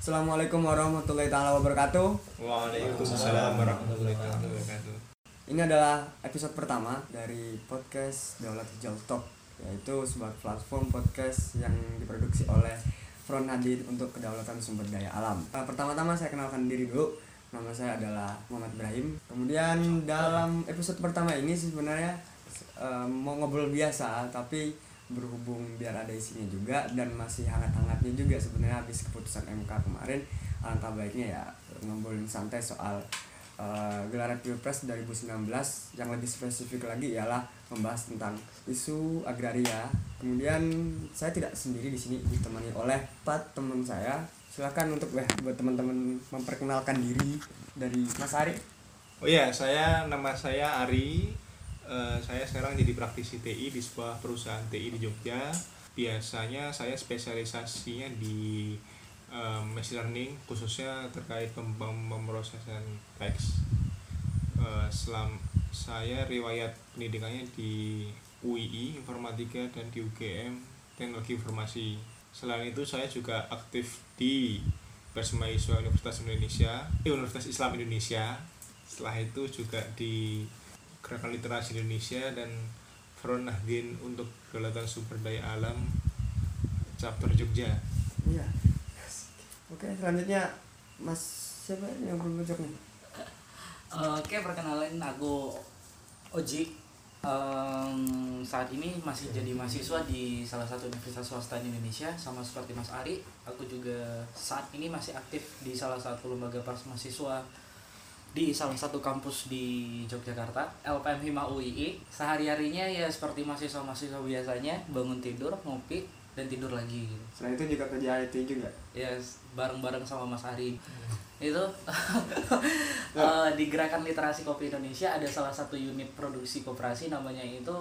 Assalamualaikum warahmatullahi taala wabarakatuh. Waalaikumsalam warahmatullahi wabarakatuh. Ini adalah episode pertama dari podcast Daulat Hijau Talk, yaitu sebuah platform podcast yang diproduksi oleh Front Hadid untuk kedaulatan sumber daya alam. Nah, pertama-tama saya kenalkan diri dulu. Nama saya adalah Muhammad Ibrahim. Kemudian dalam episode pertama ini sebenarnya eh, mau ngobrol biasa, tapi berhubung biar ada isinya juga dan masih hangat-hangatnya juga sebenarnya habis keputusan MK kemarin alangkah baiknya ya ngobrolin santai soal uh, gelaran Pilpres 2019 yang lebih spesifik lagi ialah membahas tentang isu agraria. Kemudian saya tidak sendiri di sini ditemani oleh empat teman saya. Silakan untuk eh, buat teman-teman memperkenalkan diri dari Mas Ari. Oh iya, saya nama saya Ari. Eh, saya sekarang jadi praktisi TI di sebuah perusahaan TI di Jogja. Biasanya saya spesialisasinya di eh, machine learning, khususnya terkait pem- pem- pemrosesan teks. Eh, selam saya riwayat pendidikannya di UII Informatika dan di UGM Teknologi Informasi. Selain itu saya juga aktif di Pers Mahasiswa Universitas Indonesia, Universitas Islam Indonesia. Setelah itu juga di Gerakan Literasi Indonesia dan Front Nahdien untuk Kedaulatan Sumber Daya Alam Chapter Jogja. Iya. Oke, selanjutnya Mas siapa yang berpojok nih? Oke, perkenalan aku Oji. Em, saat ini masih jadi mahasiswa di salah satu universitas swasta di Indonesia sama seperti Mas Ari. Aku juga saat ini masih aktif di salah satu lembaga pers mahasiswa di salah satu kampus di Yogyakarta, LPM Hima UII. Sehari-harinya ya seperti mahasiswa-mahasiswa biasanya, bangun tidur, ngopi, dan tidur lagi gitu. Selain itu juga kerja IT juga. ya bareng-bareng sama Mas Ari itu eh, di gerakan literasi kopi Indonesia ada salah satu unit produksi koperasi namanya itu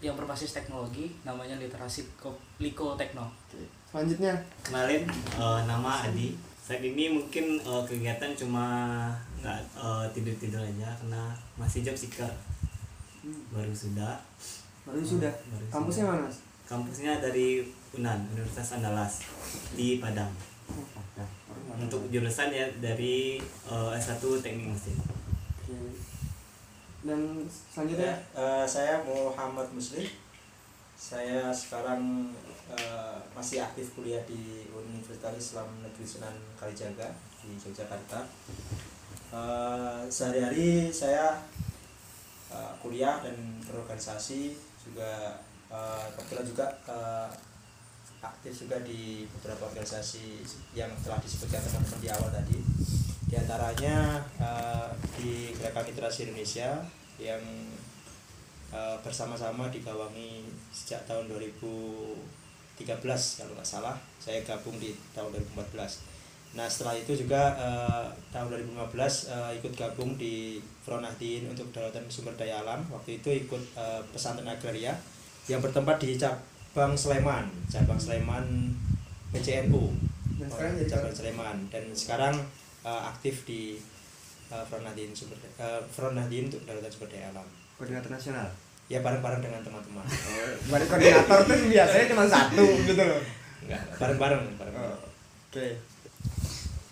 yang berbasis teknologi namanya literasi Ko- Liko Tekno Oke. Selanjutnya Kenalin, eh, nama Adi. Saat ini mungkin eh, kegiatan cuma nggak eh, tidur-tidur aja karena masih job seeker. Baru sudah. baru sudah. baru Kampusnya sudah. mana, Mas? Kampusnya dari UNAN, Universitas Andalas di Padang. Untuk jurusan ya dari eh, S1 Teknik Mesin. Dan selanjutnya Ya, eh, saya Muhammad Muslim. Saya sekarang eh, masih aktif kuliah di Universitas Islam Negeri Sunan Kalijaga di Yogyakarta. Eh, sehari-hari saya eh, kuliah dan berorganisasi juga eh, kebetulan juga eh, aktif juga di beberapa organisasi yang telah disebutkan teman-teman di awal tadi. Di antaranya eh, di Gerakan Literasi Indonesia yang eh, bersama-sama digawangi sejak tahun 2013 kalau nggak salah saya gabung di tahun 2014 nah setelah itu juga eh, tahun 2015 eh, ikut gabung di Front Nahdien untuk kedaulatan sumber daya alam. Waktu itu ikut eh, pesantren agraria yang bertempat di cabang Sleman cabang Sleman PCNU dan sekarang jadi cabang Sleman. Dan sekarang eh, aktif di eh, Front Nahdien sumber eh, Front Nahdien untuk kedaulatan sumber daya alam. Koordinator nasional. ya bareng-bareng dengan teman-teman. Balik koordinator tuh biasanya cuma satu gitu loh. enggak bareng-bareng bareng Oh, Oke.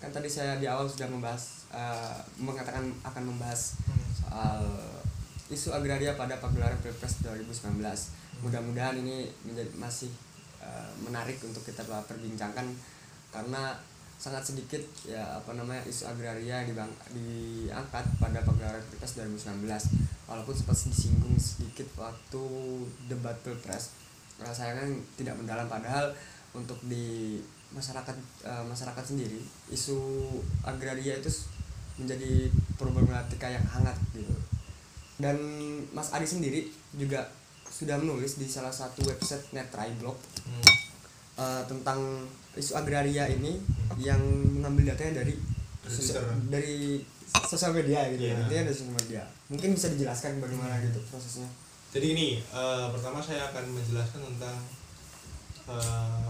Kan tadi saya di awal sudah membahas eh, mengatakan akan membahas soal isu agraria pada pagelaran Pilpres 2019. Mudah-mudahan ini menjadi masih eh, menarik untuk kita perbincangkan karena sangat sedikit ya apa namanya isu agraria yang dibang, diangkat pada pagelaran Pilpres 2019 walaupun sempat disinggung sedikit waktu debat Pilpres saya kan tidak mendalam. Padahal untuk di masyarakat eh, masyarakat sendiri isu agraria itu menjadi problematika yang hangat gitu. Dan Mas Adi sendiri juga sudah menulis di salah satu website Netrai.blog eh, tentang isu agraria ini yang mengambil datanya dari sosial- dari sosial media gitu Iya. intinya dari sosial media. Mungkin bisa dijelaskan bagaimana gitu prosesnya? Jadi ini eh, pertama saya akan menjelaskan tentang eh,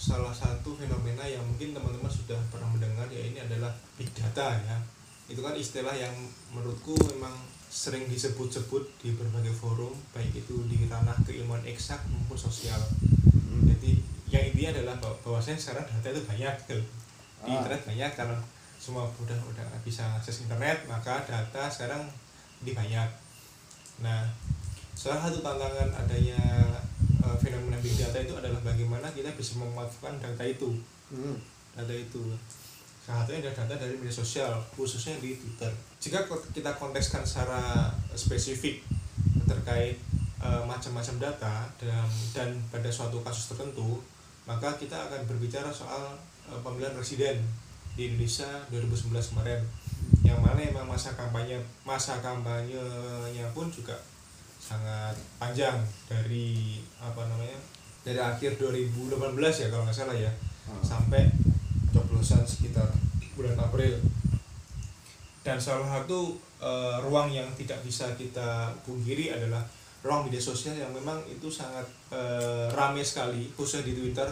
salah satu fenomena yang mungkin teman-teman sudah pernah mendengar ya ini adalah big data ya. Itu kan istilah yang menurutku memang sering disebut-sebut di berbagai forum baik itu di ranah keilmuan eksak maupun sosial. Jadi yang intinya adalah bahwa bahwasanya sekarang data itu banyak gitu. di Ah. internet banyak karena semua udah udah bisa akses internet maka data sekarang lebih banyak nah salah satu tantangan adanya uh, fenomena big data itu adalah bagaimana kita bisa memanfaatkan data itu. Hmm. data itu. Salah satunya adalah data dari media sosial khususnya di Twitter. Jika kita kontekskan secara spesifik terkait eh, macam-macam data dan dan pada suatu kasus tertentu maka kita akan berbicara soal eh, pemilihan presiden di Indonesia 2019 kemarin. Yang mana emang masa kampanye masa kampanyenya pun juga sangat panjang dari apa namanya dari akhir 2018 ya kalau nggak salah ya Oh. sampai coblosan sekitar bulan April. Dan salah satu eh, ruang yang tidak bisa kita pungkiri adalah ruang media sosial yang memang itu sangat eh, ramai sekali khususnya di Twitter.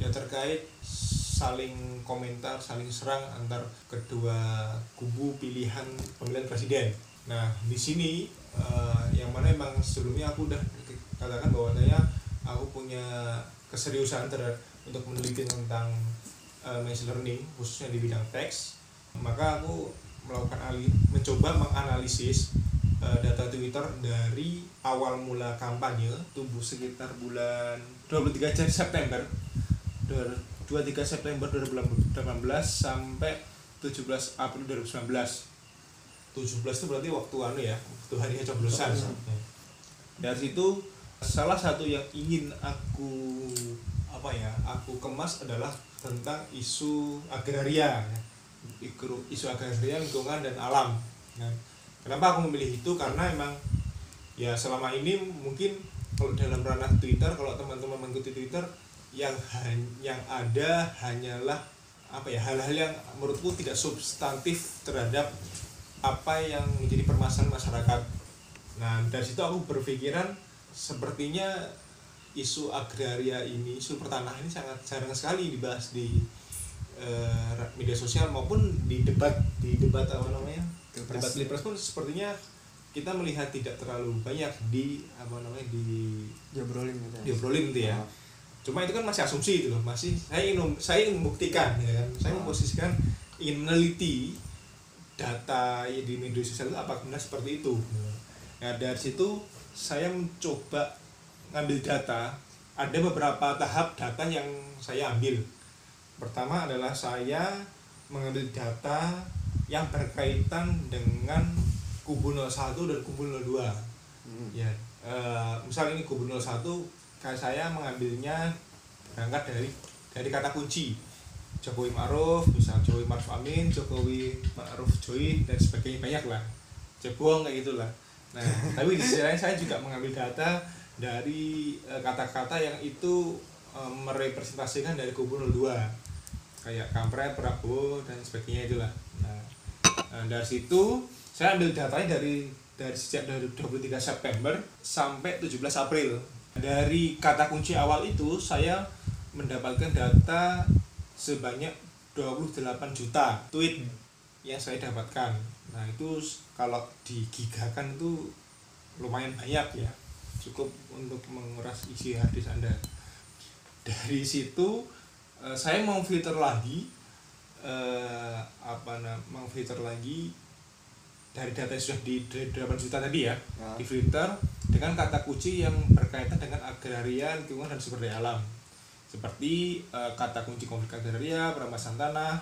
Ya terkait saling komentar saling serang antar kedua kubu pilihan pemilihan presiden. Nah di sini eh, yang mana emang sebelumnya aku udah katakan bahwasanya aku punya keseriusan terhadap untuk meneliti tentang uh, machine learning khususnya di bidang teks. Maka aku melakukan alih mencoba menganalisis uh, data Twitter dari awal mula kampanye tumbuh sekitar bulan 23 Jan- September. Dua- 23 September 2018 sampai 17 April 2019 17 itu berarti waktu anu ya waktu hari coblosan. Dari situ salah satu yang ingin aku apa ya aku kemas adalah tentang isu agraria. Isu agraria lingkungan dan alam. Nah, kenapa aku memilih itu? Karena emang ya selama ini mungkin kalau dalam ranah Twitter kalau teman-teman mengikuti Twitter yang yang ada hanyalah apa ya hal-hal yang menurutku tidak substantif terhadap apa yang menjadi permasalahan masyarakat. Nah dari situ aku berpikiran sepertinya isu agraria ini, isu pertanahan ini sangat jarang sekali dibahas di eh, media sosial maupun di debat di debat apa namanya Pilpres. debat pilpres pun sepertinya kita melihat tidak terlalu banyak di apa namanya di Diobrolin gitu ya. diobrolin gitu ya Oh. cuma itu kan masih asumsi itu loh masih saya ingin saya ingin membuktikan ya kan saya Ah. memposisikan ingin meneliti data di media sosial itu apakah benar seperti itu. Nah dari situ saya mencoba ngambil data. Ada beberapa tahap data yang saya ambil. Pertama adalah saya mengambil data yang berkaitan dengan kubu 01 dan kubu 02 Hmm. ya eh, misal ini kubu 01 kayak saya mengambilnya berangkat dari dari kata kunci Jokowi Ma'ruf misal Jokowi Ma'ruf Amin Jokowi Ma'ruf Joy dan sebagainya banyak lah. Cebong kayak gitulah. Nah tapi di sisi lain saya juga mengambil data dari eh, kata-kata yang itu eh, merepresentasikan dari kubu 02 kayak kampret Prabowo dan sebagainya itulah. Nah, nah, dari situ saya ambil datanya dari dari sejak dari 23 September sampai 17 April. Dari kata kunci awal itu saya mendapatkan data sebanyak 28 juta tweet yang saya dapatkan. Nah itu kalau digigakan itu lumayan banyak ya. Cukup untuk menguras isi hard disk anda. Dari situ eh, saya mau filter lagi eh, apa nam mau filter lagi dari data yang sudah di dari 8 juta tadi ya Ah. di filter dengan kata kunci yang berkaitan dengan agraria lingkungan dan sumber daya alam seperti eh, kata kunci konflik agraria perampasan tanah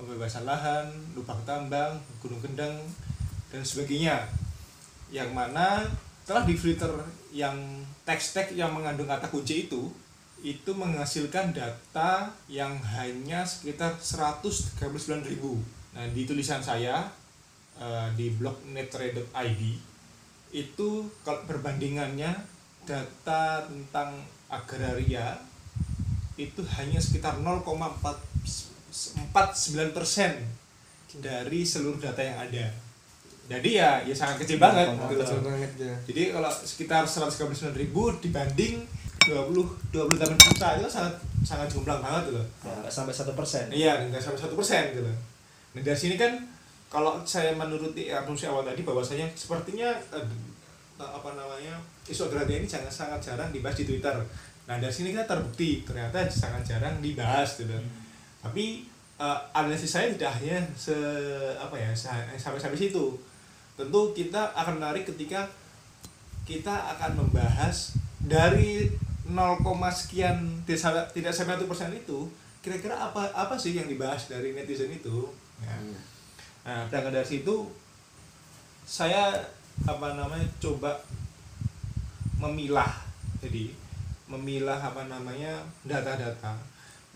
pembebasan lahan lubang tambang gunung kendang dan sebagainya. Yang mana telah di filter yang teks-teks yang mengandung kata kunci itu itu menghasilkan data yang hanya sekitar 139.000 nah di tulisan saya eh, di blog netre.id itu kalau perbandingannya data tentang agraria itu hanya sekitar 0,49 persen dari seluruh data yang ada jadi ya ya sangat kecil banget Oh, gitu kecil loh. banget ya. jadi kalau sekitar 139 ribu dibanding 20 28 juta itu sangat sangat jomplang banget gitu loh Ya, nggak sampai satu persen. Iya, nggak sampai satu persen gitu. Nah dari sini kan kalau saya menuruti asumsi awal tadi bahwasanya sepertinya eh, apa namanya isu agraria ini sangat sangat jarang dibahas di Twitter. Nah dari sini kita terbukti ternyata sangat jarang dibahas gitu. tapi eh, analisis saya tidak hanya se apa ya sa- sampai sampai situ tentu kita akan menarik ketika kita akan membahas dari 0, sekian tidak sampai tidak sampai satu persen itu kira-kira apa apa sih yang dibahas dari netizen itu Ya. nah berangkat dari situ saya apa namanya coba memilah jadi memilah apa namanya data-data.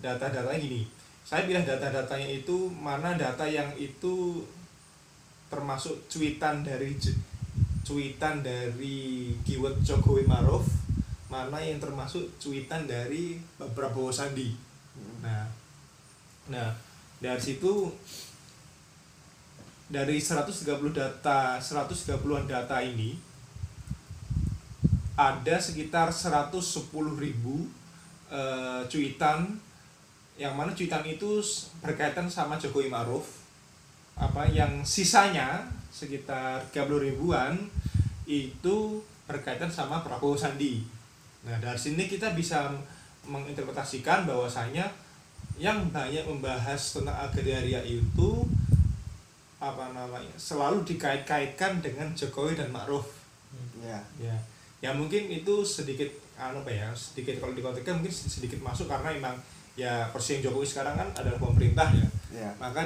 Data-datanya gini saya pilih data-datanya itu mana data yang itu termasuk cuitan dari cuitan dari keyword Jokowi Maruf mana yang termasuk cuitan dari Prabowo Sandi. Nah nah dari situ dari 130 data 130-an data ini ada sekitar 110 ribu eh, cuitan. Yang mana cuitan itu berkaitan sama Jokowi Maruf. Apa yang sisanya sekitar 30 ribuan itu berkaitan sama Prabowo Sandi. Nah dari sini kita bisa menginterpretasikan bahwasanya yang banyak membahas tentang agraria itu apa namanya selalu dikait-kaitkan dengan Jokowi dan Ma'ruf. Ya. Ya ya mungkin itu sedikit anu apa ya sedikit kalau dikontekskan mungkin sedikit masuk karena memang ya presiden Jokowi sekarang kan adalah pemerintah ya. Ya maka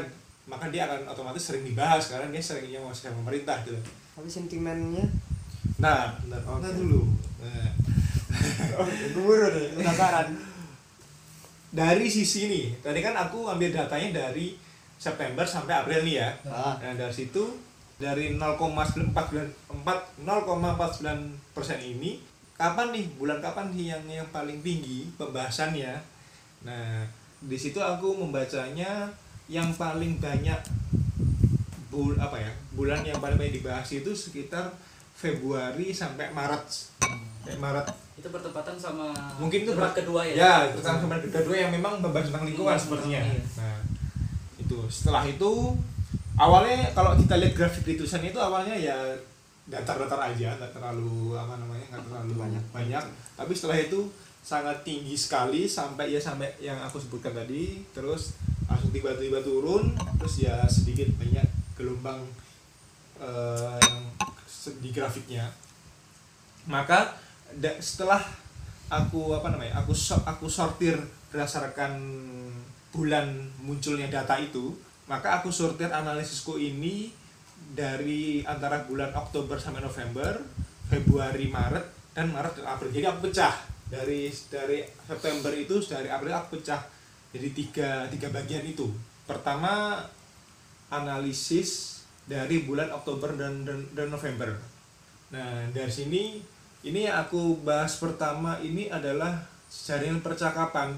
maka dia akan otomatis sering dibahas karena dia sering yang masih pemerintah gitu. Tapi sentimennya? Nah bentar, Oke. bentar dulu. Nah, oh keburu deh penasaran dari sisi ini tadi kan aku ambil datanya dari September sampai April nih ya. Ah. Nah dari situ dari 0,49 persen ini kapan nih bulan kapan nih yang yang paling tinggi pembahasannya? Nah di situ aku membacanya yang paling banyak bul apa ya bulan yang paling banyak dibahas itu sekitar Februari sampai Maret. Sampai Maret. Itu bertepatan sama mungkin itu debat ber- kedua ya? Ya tentang kemarin kedua yang memang membahas tentang lingkungan Iya, sepertinya. iya. nah itu. Setelah itu awalnya kalau kita lihat grafik di tulisan itu awalnya ya datar-datar aja nggak terlalu apa namanya nggak terlalu banyak. banyak. Tapi setelah itu sangat tinggi sekali sampai ya sampai yang aku sebutkan tadi. Terus langsung tiba-tiba turun terus ya sedikit banyak gelombang eh, yang di grafiknya. Maka da- setelah aku apa namanya aku aku sortir berdasarkan bulan munculnya data itu maka aku sortir analisisku ini dari antara bulan Oktober sampai November Februari Maret dan Maret dan April. Jadi aku pecah. Dari dari September itu dari April aku pecah. Jadi tiga tiga bagian itu. Pertama analisis dari bulan Oktober dan dan, dan November. Nah dari sini ini yang aku bahas pertama ini adalah jaringan percakapan.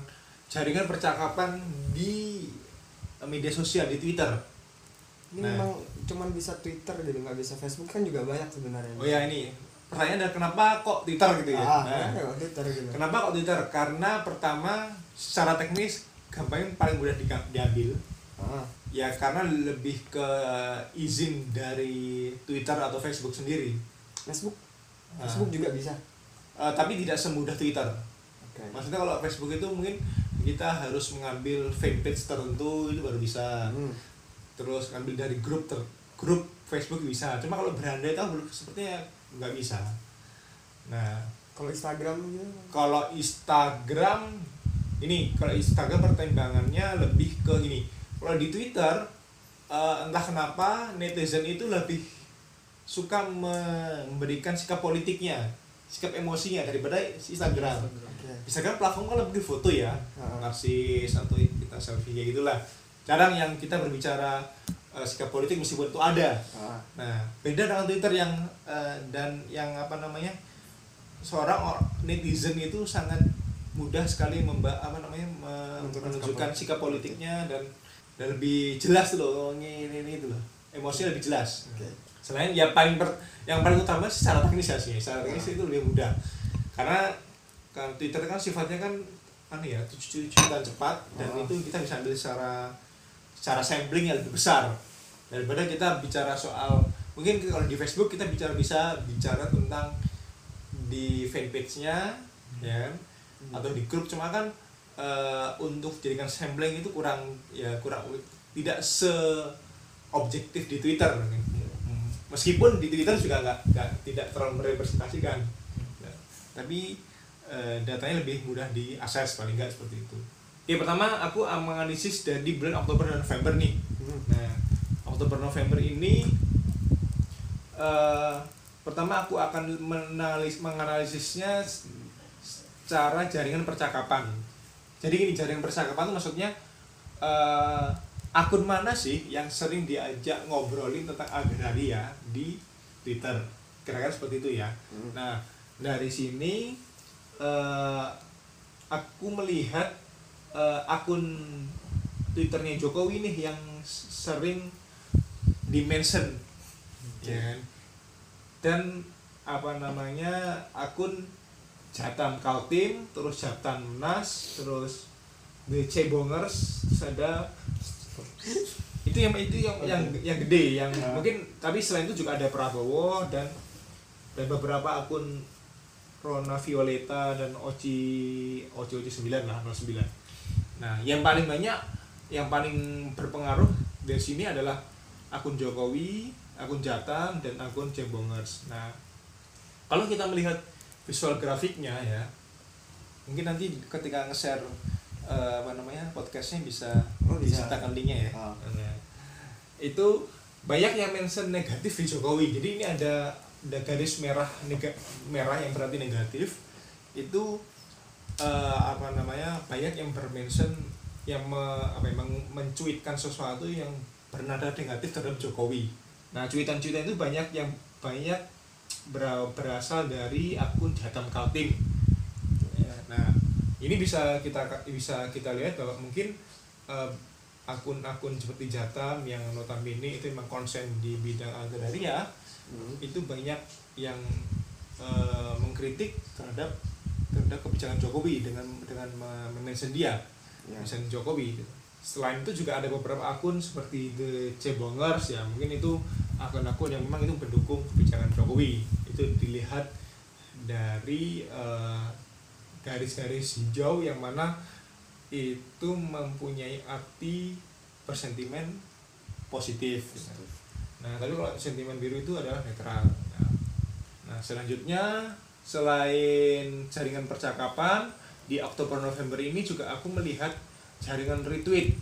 Jaringan percakapan di media sosial di Twitter. Ini Nah. memang cuman bisa Twitter gitu nggak bisa Facebook kan juga banyak sebenarnya. Oh ya ini pertanyaan adalah kenapa kok Twitter gitu ya? Ah Nah, kenapa kok Twitter gitu? Kenapa kok Twitter? Karena pertama secara teknis gampangnya paling mudah di- diambil. Ah. Ya karena lebih ke izin dari Twitter atau Facebook sendiri. Facebook? Ah. Facebook juga bisa? Eh, tapi tidak semudah Twitter maksudnya kalau Facebook itu mungkin kita harus mengambil fanpage tertentu itu baru bisa. Hmm. terus ngambil dari grup ter grup Facebook bisa. Cuma kalau berandai itu belum sepertinya nggak bisa. Nah kalau Instagram gitu? kalau Instagram ini kalau Instagram pertimbangannya lebih ke gini kalau di Twitter eh, entah kenapa netizen itu lebih suka memberikan sikap politiknya sikap emosinya daripada Instagram oke. Instagram platform kan lebih foto ya Ah. narsis atau kita selfie kayak gitulah. Jarang yang kita berbicara eh, sikap politik meskipun itu ada. Ah Nah, beda dengan Twitter yang eh, dan yang apa namanya seorang or- netizen itu sangat mudah sekali memba apa namanya menunjukkan sikap politiknya dan dan lebih jelas loh oh, ini ini, ini itu loh. Emosi lebih jelas. Oke. Selain ya paling per- yang paling utama sih secara teknis ya sih. Secara teknis itu lebih mudah. Karena kan Twitter kan sifatnya kan aneh ya cuci-cucian cepat dan Oh. itu kita bisa ambil secara secara sampling yang lebih besar. Daripada kita bicara soal mungkin kalau di Facebook kita bicara bisa bicara tentang di fanpage-nya ya kan? atau di grup cuma kan eh, untuk jadikan sampling itu kurang ya kurang tidak se objektif di Twitter meskipun di Twitter juga nggak tidak terlalu merepresentasikan. Nah, tapi eh, datanya lebih mudah diakses paling nggak seperti itu. Ya pertama aku menganalisis dari bulan Oktober dan November nih. Nah Oktober November ini eh, pertama aku akan menalis, menganalisisnya secara jaringan percakapan. Jadi gini jaringan percakapan itu maksudnya eh, akun mana sih yang sering diajak ngobrolin tentang agraria di Twitter? Kira-kira seperti itu ya. Nah dari sini eh, aku melihat eh, akun Twitternya Jokowi nih yang sering dimention ya kan? dan apa namanya akun Jatam Kaltim terus Jatam Nas terus The Cebongers terus ada itu yang itu yang yang yang gede yang mungkin tapi selain itu juga ada Prabowo dan dan beberapa akun Rona Violeta dan Oci Oci Oci 9 lah 09 nah yang paling banyak yang paling berpengaruh dari sini adalah akun Jokowi akun Jatam dan akun Cebongers nah kalau kita melihat visual grafiknya ya mungkin nanti ketika nge-share eh, apa namanya podcastnya bisa Oh, disertakan linknya ya. Oh. Nah, itu banyak yang mention negatif di Jokowi. Jadi ini ada garis merah nega, merah yang berarti negatif itu eh, apa namanya banyak yang bermention yang me, apa ya, meng- mencuitkan sesuatu yang bernada negatif terhadap Jokowi. Nah cuitan-cuitan itu banyak yang banyak ber- berasal dari akun Jatam Kaltim. Ya, nah ini bisa kita bisa kita lihat bahwa mungkin eh, akun-akun seperti Jatam yang notabene itu memang konsen di bidang agraria itu banyak yang eh, mengkritik terhadap terhadap kebijakan Jokowi dengan dengan me- mention dia Ya. mention Jokowi selain itu juga ada beberapa akun seperti The Cebongers ya mungkin itu akun-akun yang memang itu mendukung kebijakan Jokowi itu dilihat dari eh, garis-garis hijau yang mana itu mempunyai arti bersentimen positif gitu. Nah, tapi kalau sentimen biru itu adalah netral. Nah, nah, selanjutnya selain jaringan percakapan di Oktober November ini juga aku melihat jaringan retweet.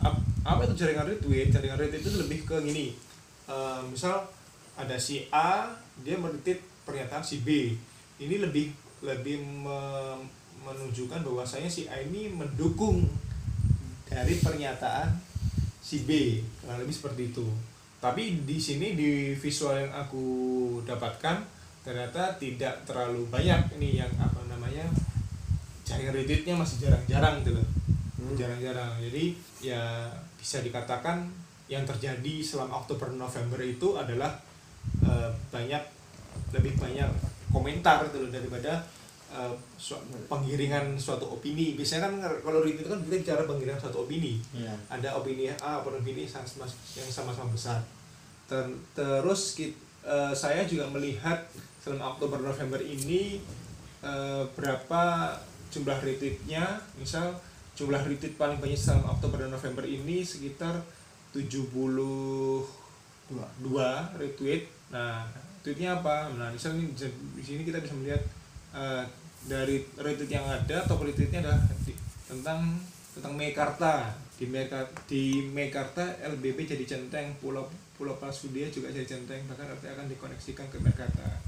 Ap- Apa itu jaringan retweet? Jaringan retweet itu lebih ke gini. Eh, misal ada si A, dia meretweet pernyataan si B. Ini lebih lebih me- menunjukkan bahwasanya si A ini mendukung dari pernyataan si B kurang lebih seperti itu tapi di sini di visual yang aku dapatkan ternyata tidak terlalu banyak ini yang apa namanya jaringan retweetnya masih jarang-jarang gitu loh Hmm. jarang-jarang jadi ya bisa dikatakan yang terjadi selama Oktober November itu adalah eh, banyak lebih banyak komentar gitu loh daripada eh, su- penggiringan suatu opini. Biasanya kan kalau retweet kan kita bicara penggiringan suatu opini. Iya. ada opini A atau opini yang sama- yang sama-sama besar. Ter- terus kit- eh, saya juga melihat selama Oktober November ini eh, berapa jumlah retweetnya. Misal jumlah retweet paling banyak selama Oktober dan November ini sekitar 72 retweet. Nah tweetnya apa? Nah misal ini bisa- di sini kita bisa melihat eh, dari retweet yang ada top retweetnya adalah di- tentang tentang Mekarta. Di Mekarta di Mekarta LBP jadi centeng Pulau Pulau Pasudia juga jadi centeng bahkan nanti akan dikoneksikan ke Mekarta.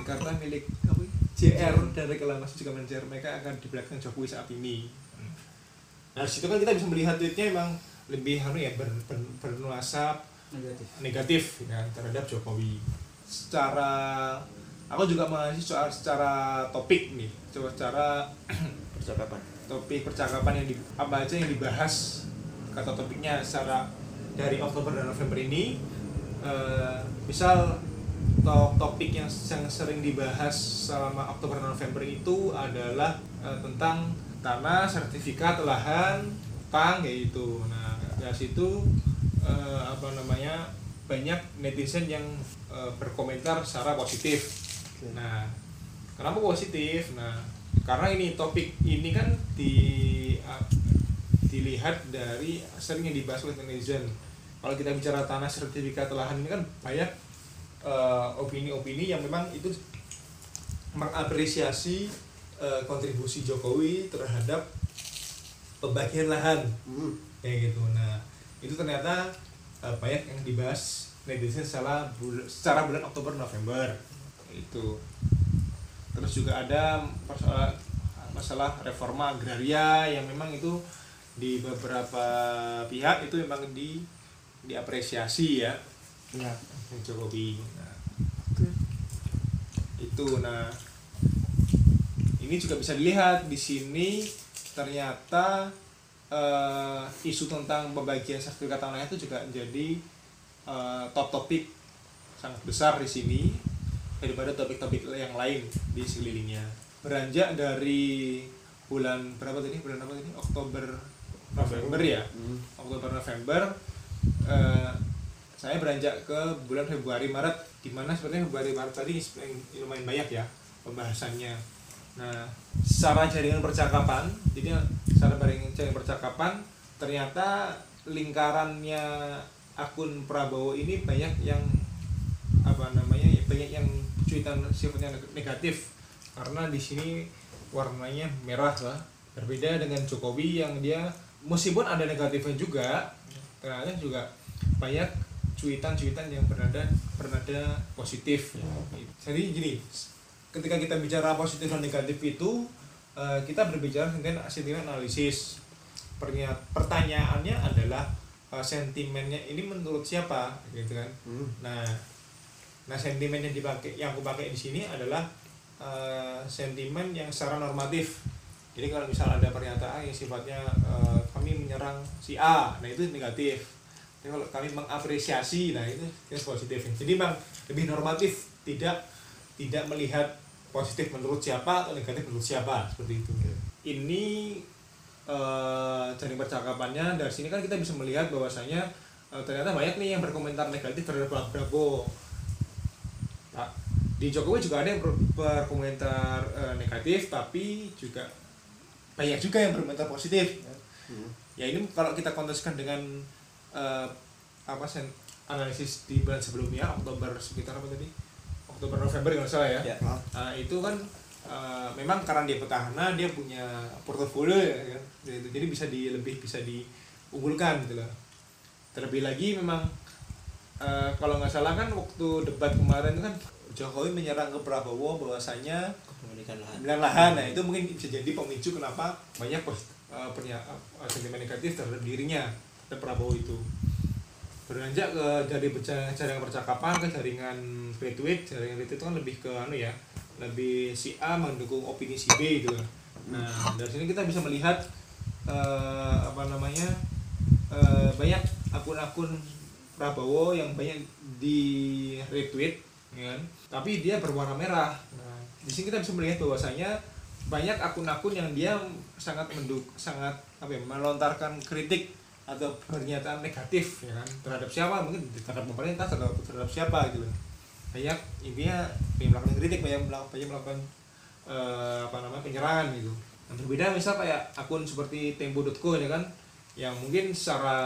Mekarta milik apa ya? JR dari Kelamas juga manajer mereka akan di belakang Jokowi saat ini. Nah situ kan kita bisa melihat tweetnya emang lebih anu ya ber, ber, bernuansa negatif. negatif ya, terhadap Jokowi. Secara aku juga menganalisis soal secara topik nih coba secara percakapan. topik percakapan yang di, apa aja yang dibahas kata topiknya secara dari Oktober dan November ini. Eh, misal to- topik yang, yang sering dibahas selama Oktober dan November itu adalah eh, tentang tanah sertifikat lahan pang kayak gitu. Nah dari situ eh, apa namanya banyak netizen yang eh, berkomentar secara positif Nah, kenapa positif? Nah, karena ini topik ini kan di uh, dilihat dari sering yang dibahas oleh netizen. Kalau kita bicara tanah sertifikat lahan ini kan banyak uh, opini-opini yang memang itu mengapresiasi uh, kontribusi Jokowi terhadap pembagian lahan. Hmm. kayak gitu. Nah itu ternyata uh, banyak yang dibahas netizen secara secara bulan Oktober November itu. Terus juga ada masalah masalah reforma agraria yang memang itu di beberapa pihak itu memang di diapresiasi ya. Ya. Jokowi. Nah, itu nah. Ini juga bisa dilihat di sini ternyata eh, isu tentang pembagian sertifikat tanah itu juga jadi eh, top topik sangat besar di sini daripada topik-topik yang lain di sekelilingnya. Beranjak dari bulan berapa tadi? Bulan apa tadi? Oktober November ya? Hmm. Oktober November eh, saya beranjak ke bulan Februari Maret di mana sebenarnya Februari Maret tadi lumayan banyak ya pembahasannya. Nah secara jaringan percakapan jadi secara jaringan percakapan ternyata lingkarannya akun Prabowo ini banyak yang apa namanya banyak yang cuitan sifatnya negatif. Karena di sini warnanya merah lah. Berbeda dengan Jokowi yang dia meskipun ada negatifnya juga ternyata juga banyak cuitan-cuitan yang bernada bernada positif. Jadi gini ketika kita bicara positif dan negatif itu eh, kita berbicara dengan sentimen analisis. Pertanyaannya adalah eh, sentimennya ini menurut siapa gitu kan? Hmm. Nah, nah sentimen yang dipakai, yang aku pakai di sini adalah eh, sentimen yang secara normatif. Jadi kalau misal ada pernyataan yang sifatnya eh, kami menyerang si A, nah itu negatif. Tapi kalau kami mengapresiasi, nah itu itu positif. Jadi memang lebih normatif, tidak tidak melihat positif menurut siapa atau negatif menurut siapa seperti itu. Ini jaring percakapannya dari sini kan kita bisa melihat bahwasanya eh, ternyata banyak nih yang berkomentar negatif terhadap Prabowo. Nah, di Jokowi juga ada yang ber- berkomentar eh, negatif tapi juga banyak juga yang berkomentar positif. Hmm. Ya ini kalau kita konteskan dengan eh, apa sen analisis di bulan sebelumnya Oktober sekitar apa tadi Oktober November kalau nggak salah ya. Ya. Nah, itu kan eh, memang karena dia petahana dia punya portofolio ya kan Gitu. jadi bisa di lebih bisa diunggulkan gitu loh terlebih lagi memang eh, kalau nggak salah kan waktu debat kemarin itu kan Jokowi menyerang ke Prabowo bahwasanya Kepemilikan lahan. pemilihan lahan. Nah itu mungkin bisa jadi pemicu kenapa banyak pos, uh, pernya, uh, sentimen negatif terhadap dirinya terhadap Prabowo itu. Beranjak ke dari jaringan percakapan ke jaringan retweet jaringan retweet itu kan lebih ke anu ya lebih si A mendukung opini si B gitu nah dari sini kita bisa melihat eh, apa namanya eh, banyak akun-akun Prabowo yang banyak di retweet ya kan? tapi dia berwarna merah. Nah di sini kita bisa melihat bahwasanya banyak akun-akun yang dia sangat menduk sangat apa ya, melontarkan kritik atau pernyataan negatif ya kan? Terhadap siapa? Mungkin terhadap pemerintah terhadap, terhadap siapa gitu banyak intinya banyak melakukan kritik banyak melakukan, banyak melakukan eh, apa namanya penyerangan gitu. Yang berbeda misal kayak akun seperti tempo.co ya kan? Yang mungkin secara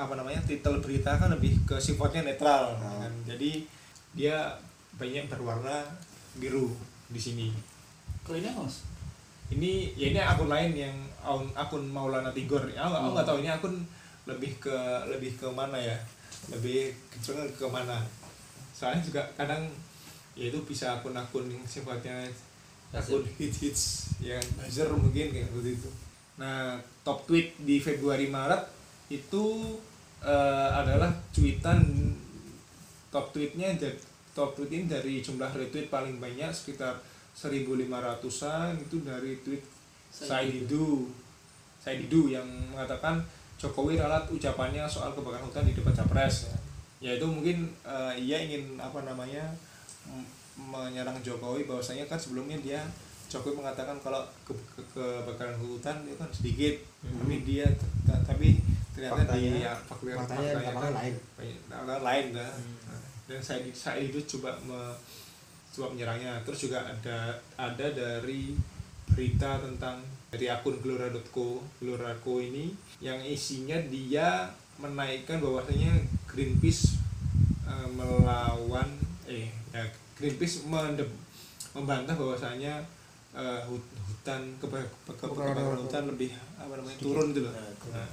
apa namanya titel berita kan lebih ke sifatnya netral ya kan. Jadi dia banyak berwarna biru di sini. Kalau ini apa mas? ini ya ini akun lain yang akun, Maulana Tigor. Ya aku aku nggak tahu ini akun lebih ke lebih ke mana ya. Lebih kecenderungan ke mana. Soalnya juga kadang ya itu bisa akun-akun yang sifatnya akun hits hits yang buzzer mungkin kayak seperti itu nah top tweet di Februari Maret itu eh, adalah cuitan top tweetnya top tweet ini dari jumlah retweet paling banyak sekitar 1500-an itu dari tweet Saididu Saididu yang mengatakan Jokowi ralat ucapannya soal kebakaran hutan di depan capres ya. ya itu mungkin eh, ia ingin apa namanya menyerang Jokowi bahwasanya kan sebelumnya dia Jokowi mengatakan kalau ke, ke- kebakaran hutan itu kan sedikit tapi dia tapi ternyata Faktanya- di ya, fakta- faktanya lapangan kan lain. lapangan lain dah. dan saya saya itu coba me, coba menyerangnya terus juga ada ada dari berita tentang dari akun gelora.co gelora.co ini yang isinya dia menaikkan bahwasanya Greenpeace eh, melawan eh ya, Greenpeace mende- membantah bahwasanya hut- hutan keba- keba- kebakaran hutan lebih apa namanya turun gitu loh Nah. Nah,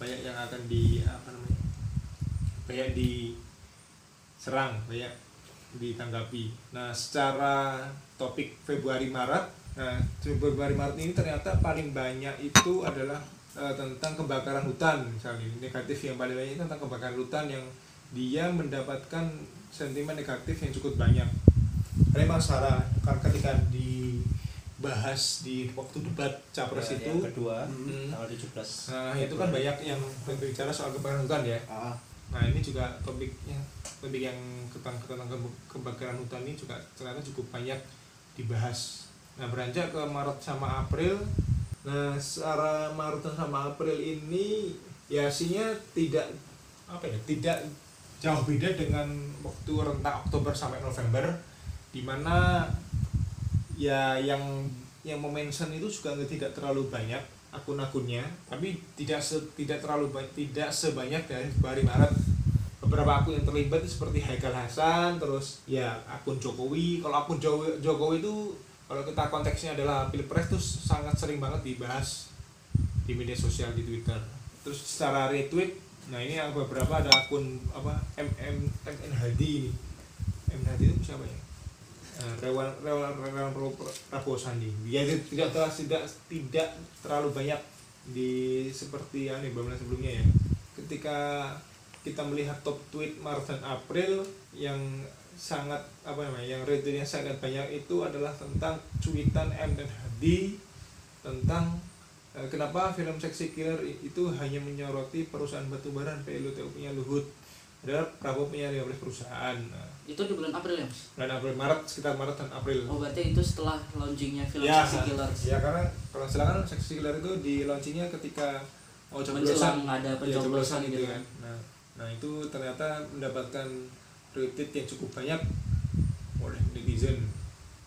banyak yang akan di apa namanya banyak diserang banyak ditanggapi. Nah secara topik Februari Maret nah Februari Maret ini ternyata paling banyak itu adalah eh, tentang kebakaran hutan misalnya. Negatif yang paling banyak itu tentang kebakaran hutan yang dia mendapatkan sentimen negatif yang cukup banyak. Memang secara ketika dibahas di waktu debat capres Ya, itu yang kedua Hmm. tanggal 17 Nah itu kan banyak yang berbicara soal kebakaran hutan ya. Ah, Nah ini juga topiknya topik yang tentang tentang ke- kebakaran hutan ini juga ternyata cukup banyak dibahas. Nah beranjak ke Maret sama April. Nah secara Maret sama April ini ya hasilnya tidak apa ya tidak jauh beda dengan waktu rentang Oktober sampai November di mana ya yang yang memention itu juga tidak terlalu banyak akun-akunnya. Tapi tidak se- tidak terlalu tidak sebanyak dari Februari Maret. Beberapa akun yang terlibat seperti Haikal Hasan terus ya akun Jokowi. Kalau akun Jokowi, itu kalau kita konteksnya adalah pilpres itu sangat sering banget dibahas di media sosial di Twitter. Terus secara retweet nah ini yang beberapa ada akun apa MM MN Hadi ini. MN Hadi itu siapa ya Rewan Rewan Rewan Prabowo Sandi. Dia tidak tidak tidak tidak terlalu banyak di seperti yang bulan sebelumnya ya. Ketika kita melihat top tweet Maret dan April yang sangat apa namanya yang retweetnya sangat banyak itu adalah tentang cuitan M dan Hadi tentang eh, kenapa film Sexy Killer itu hanya menyoroti perusahaan batubara PLTU punya Luhut. Adalah Prabowo punya 15 perusahaan. Nah, Itu di bulan April ya, Mas? bulan April Maret sekitar Maret dan April. Oh, berarti itu setelah launchingnya film ya, Sexy Killers. ya karena kalau silakan Sexy Killer itu di launchingnya ketika mau Menjelang ada ya, pencoblosan gitu kan. nah, nah itu ternyata mendapatkan retweet yang cukup banyak oleh netizen.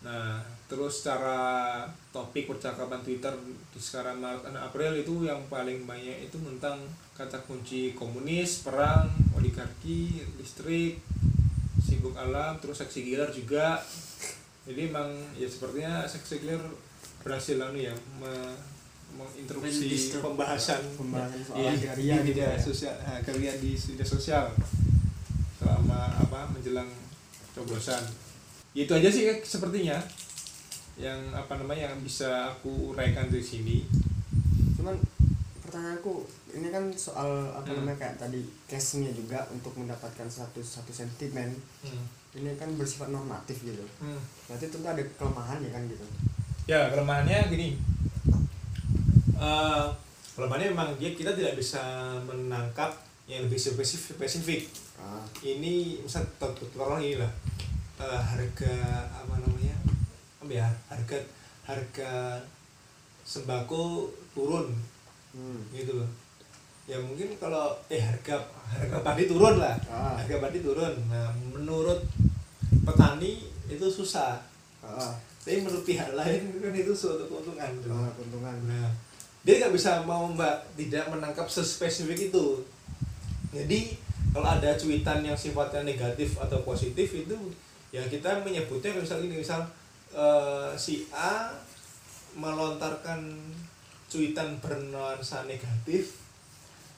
Nah terus secara topik percakapan Twitter di sekarang Maret dan April itu yang paling banyak itu tentang kata kunci komunis, perang, oligarki, listrik, sibuk alam, terus seksi gilar juga. Jadi emang ya sepertinya seksi gilar berhasil anu ya me- menginterupsi pembahasan Pembahasan soal Iya, di gitu media ya. sosial, nah, agraria di media sosial selama apa menjelang coblosan. Ya, Itu aja sih eh, sepertinya yang apa namanya yang bisa aku uraikan dari sini. cuman pertanyaanku ini kan soal apa Hmm. namanya kayak tadi case-nya juga untuk mendapatkan satu satu sentimen ini kan bersifat normatif gitu Hmm. berarti tentu ada kelemahan ya kan gitu Ya kelemahannya gini. Eh kelemahannya memang dia kita tidak bisa menangkap yang lebih spesifik. spesifik. ah, Ini misal tolong ini lah eh, harga apa namanya apa ya harga harga sembako turun hmm. gitu loh ya mungkin kalau eh harga harga padi turun lah. Ah, harga padi turun. Nah menurut petani itu susah. Ah, tapi menurut pihak lain kan itu suatu keuntungan. Ah, keuntungan. Nah, dia nggak bisa mau mbak tidak menangkap sespesifik itu. Jadi kalau ada cuitan yang sifatnya negatif atau positif itu ya kita menyebutnya misal ini misal eh, si A melontarkan cuitan bernuansa negatif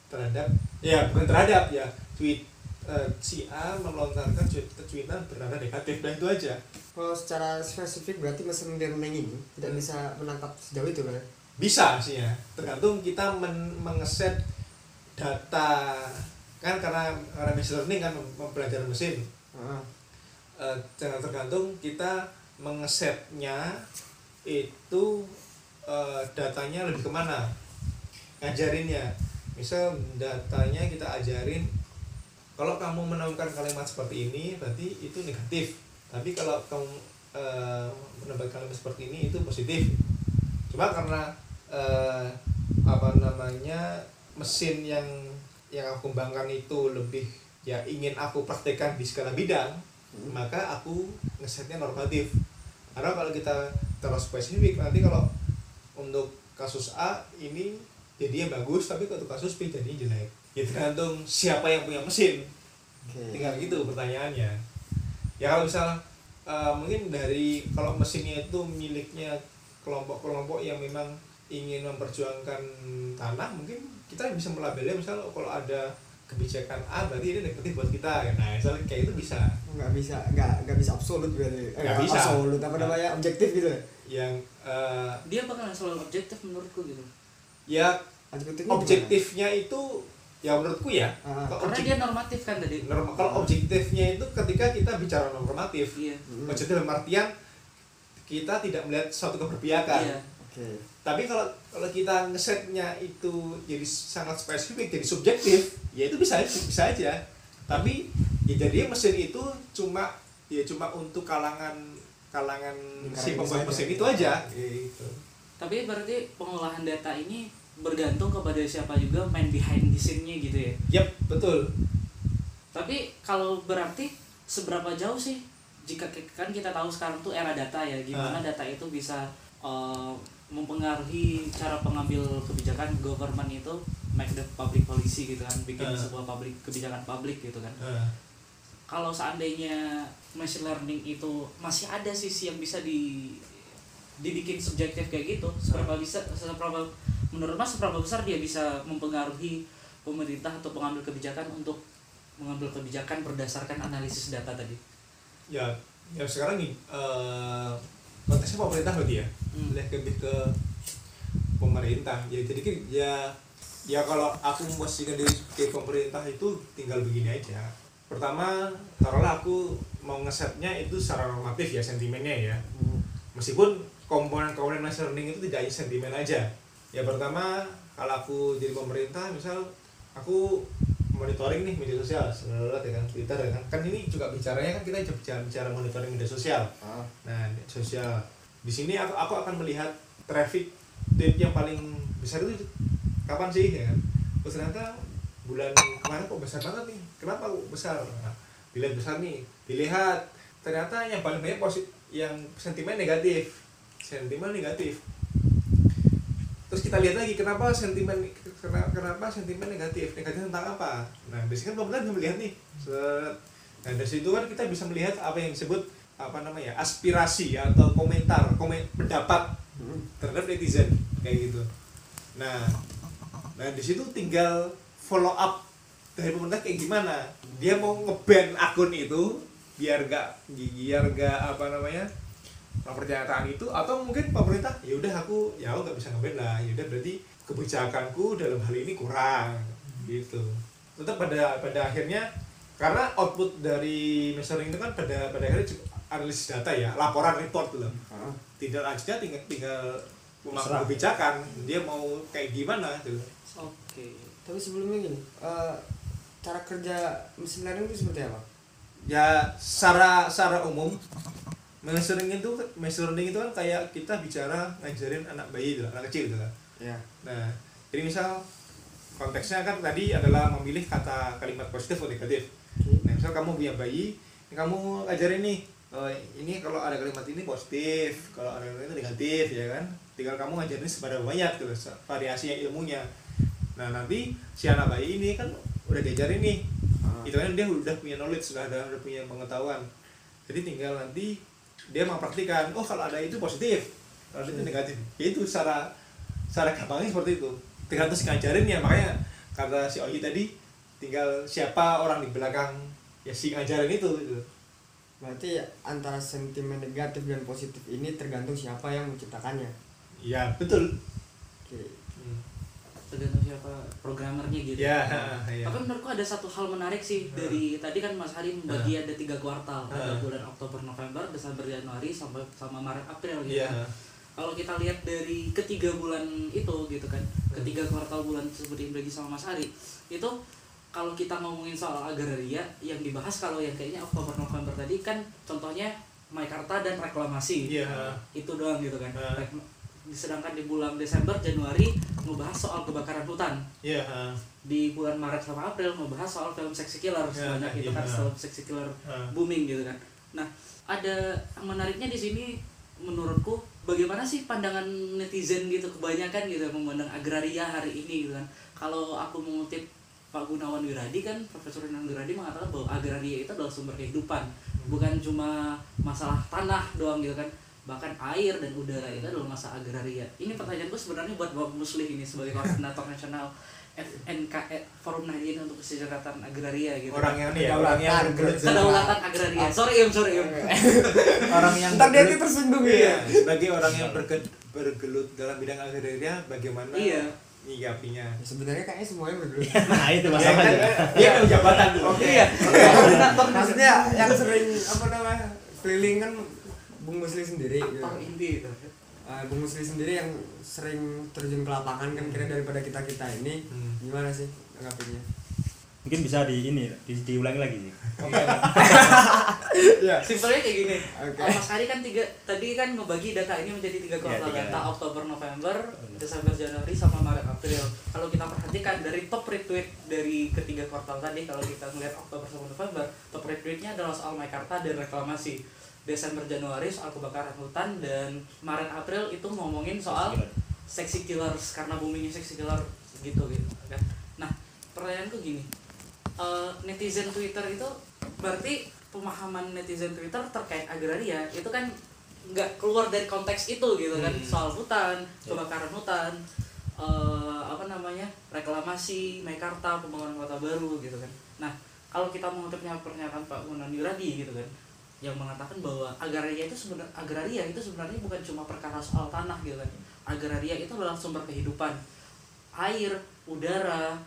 terhadap ya bukan terhadap ya. Tweet eh, si A melontarkan cuitan bernuansa negatif dan itu aja. Kalau secara spesifik berarti mesin learning ini tidak Hmm. bisa menangkap sejauh itu kan? Bisa sih ya tergantung kita men mengeset data kan karena karena machine learning kan mem- mempelajari mesin. Eh, jangan tergantung kita mengesetnya itu eh, datanya lebih ke mana ngajarinnya misal datanya kita ajarin kalau kamu menemukan kalimat seperti ini berarti itu negatif. Tapi kalau kamu eh, menemukan kalimat seperti ini itu positif. Cuma karena eh, apa namanya mesin yang yang aku kembangkan itu lebih ya ingin aku praktekkan di segala bidang maka aku ngesetnya normatif. Karena kalau kita terlalu spesifik nanti kalau untuk kasus A ini jadinya bagus tapi untuk kasus B jadinya jelek. Ya tergantung siapa yang punya mesin. Oke. tinggal gitu pertanyaannya. Ya kalau misal eh, mungkin dari kalau mesinnya itu miliknya kelompok-kelompok yang memang ingin memperjuangkan tanah mungkin kita bisa melabelnya misal kalau ada kebijakan A berarti ini negatif buat kita. Nah misal kayak itu bisa. Nggak bisa nggak nggak bisa absolut berarti. Eh, Nggak bisa. absolut apa namanya objektif gitu. Ya yang eh, dia bakalan selalu objektif menurutku gitu ya objektifnya gimana? objektifnya itu ya menurutku ya Ah. kalau karena objek- dia normatif kan tadi. Norma- kalau objektifnya itu ketika kita bicara normatif iya. Hmm. objektif dalam artian kita tidak melihat suatu keberpihakan. Iya. Oke. Tapi kalau kalau kita ngesetnya itu jadi sangat spesifik jadi subjektif ya itu bisa bisa aja. Tapi ya jadi mesin itu cuma ya cuma untuk kalangan kalangan si Lingkaran pembuat itu mesin itu aja. Gitu tapi berarti pengolahan data ini bergantung kepada siapa juga main behind the scene-nya gitu ya? Yep betul. Tapi kalau berarti seberapa jauh sih? Jika kan kita tahu sekarang tuh era data ya gimana Ah. data itu bisa eh, mempengaruhi cara pengambil kebijakan government itu make the public policy gitu kan bikin Ah. sebuah public kebijakan publik gitu kan. Nah, kalau seandainya machine learning itu masih ada sisi yang bisa di dibikin subjektif kayak gitu seberapa bisa seberapa menurut mas seberapa besar dia bisa mempengaruhi pemerintah atau pengambil kebijakan untuk mengambil kebijakan berdasarkan analisis data tadi? Ya ya sekarang nih eh, konteksnya pemerintah berarti ya? Hmm. lebih ke pemerintah. Ya jadi ya ya kalau aku memposisikan diri ke pemerintah itu tinggal begini aja. Pertama taruhlah aku mau ngesetnya itu secara normatif ya sentimennya ya. Hmm. meskipun komponen-komponen machine learning itu tidak hanya sentimen aja. Ya pertama kalau aku jadi pemerintah misal aku monitoring nih media sosial sebenarnya ya kan Twitter ya kan. Kan ini juga bicaranya kan kita bicara, bicara monitoring media sosial. Ah. nah media sosial. Di sini aku aku akan melihat traffic tweet yang paling besar itu kapan sih ya kan? Oh, ternyata bulan kemarin kok besar banget nih. Kenapa kok besar? Nah, dilihat besar nih dilihat. Ternyata yang paling banyak positif yang sentimen negatif sentimen negatif. Terus kita lihat lagi kenapa sentimen kenapa, sentimen negatif? Negatif tentang apa? Nah biasanya kan pemerintah bisa melihat nih Set. nah dari situ kan kita bisa melihat apa yang disebut apa namanya aspirasi atau komentar komen pendapat Hmm. terhadap netizen kayak gitu. Nah nah di situ tinggal follow up dari pemerintah kayak gimana. Dia mau ngeban akun itu biar gak biar gak apa namanya pernyataan itu atau mungkin pemerintah ya udah aku ya aku nggak bisa ngeban lah ya udah berarti kebijakanku dalam hal ini kurang gitu. Tetap pada pada akhirnya karena output dari measuring itu kan pada pada akhirnya analisis data ya laporan report loh Ah. tidak lanjutnya tinggal tinggal melakukan kebijakan dia mau kayak gimana tuh. Oke tapi sebelumnya gini eh, cara kerja mesin learning itu seperti apa? Ya secara secara umum measuring itu measuring itu kan kayak kita bicara ngajarin anak bayi gitu anak kecil gitu kan. Ya nah jadi misal konteksnya kan tadi adalah memilih kata kalimat positif atau negatif. Nah misal kamu punya bayi ini kamu ajarin nih eh, ini kalau ada kalimat ini positif kalau ada kalimat itu negatif ya kan. Tinggal kamu ngajarin seberapa banyak tuh variasi ilmunya. Nah nanti si anak bayi ini kan udah diajarin nih. Ah. itu kan dia udah punya knowledge sudah ada udah punya pengetahuan. Jadi tinggal nanti dia mempraktikkan oh kalau ada itu positif kalau itu negatif ya itu secara secara gampangnya seperti itu tergantung si ngajarin ya makanya kata si Oyi tadi tinggal siapa orang di belakang ya si ngajarin itu gitu. berarti antara sentimen negatif dan positif ini tergantung siapa yang menciptakannya ya betul. Tergantung siapa programmernya gitu ya ya Tapi menurutku ada satu hal menarik sih dari tadi kan Mas Hari membagi ada tiga kuartal, ada Ah. bulan Oktober, November, Desember, Januari sampai sama Maret, April gitu. Iya. Kalau kita lihat dari ketiga bulan itu gitu kan, ketiga kuartal bulan seperti yang bagi sama Mas Hari, itu kalau kita ngomongin soal agraria yang dibahas kalau yang kayaknya Oktober, November tadi kan contohnya Maikarta dan reklamasi. Iya. Itu doang gitu kan. Ah. Sedangkan di bulan Desember, Januari ngebahas soal kebakaran hutan ya di bulan Maret sama April ngebahas soal film Sexy Killer Ya, sebanyak itu iya. kan film Sexy Killer Ah. booming gitu kan. Nah ada yang menariknya di sini menurutku bagaimana sih pandangan netizen gitu kebanyakan gitu memandang agraria hari ini gitu kan kalau aku mengutip Pak Gunawan Wiradi kan Profesor Gunawan Wiradi mengatakan bahwa agraria itu adalah sumber kehidupan bukan cuma masalah tanah doang gitu kan bahkan air dan udara itu adalah masa agraria. Ini pertanyaanku sebenarnya buat Bapak Muslim ini sebagai koordinator nasional FNK eh, Forum Nahdien untuk Kesejahteraan Agraria gitu. Orang yang Iya, orang yang kedaulatan, agraria. Sorry im sorry im. Orang yang Ntar dia tersinggung iya, ya. sebagai orang yang berge- bergelut dalam bidang agraria bagaimana Iya. nyikapinya Ya, sebenarnya kayaknya semuanya bergelut. nah itu Ya, masalahnya kan, dia ada jabatan dulu Oke. iya koordinator. Maksudnya yang sering apa namanya keliling kan Bung Musli sendiri. Gitu. aktor inti itu Eh, Bung Musli sendiri yang sering terjun ke lapangan kan kira daripada kita kita ini Hmm. gimana sih anggapannya? mungkin bisa di ini di, diulangi lagi sih Iya. simpelnya kayak gini. Uh, Mas Ari kan tiga tadi kan ngebagi data ini menjadi tiga kuartal tiga. data Oktober November Desember Januari sama Maret April kalau kita perhatikan dari top retweet dari ketiga kuartal tadi kalau kita melihat Oktober sama November top retweetnya adalah soal Mekarta dan reklamasi Desember Januari soal kebakaran hutan dan Maret April itu ngomongin soal sexy killers karena boomingnya sexy killer gitu gitu kan. Nah pertanyaanku gini eh, netizen Twitter itu berarti pemahaman netizen Twitter terkait agraria itu kan nggak keluar dari konteks itu gitu kan. Hmm. soal hutan kebakaran hutan eh, apa namanya reklamasi Mekarta pembangunan kota baru gitu kan. Nah kalau kita mengutipnya pernyataan Pak Munani Radi gitu kan yang mengatakan bahwa agraria itu sebenarnya agraria itu sebenarnya bukan cuma perkara soal tanah gitu kan. Agraria itu adalah sumber kehidupan. Air udara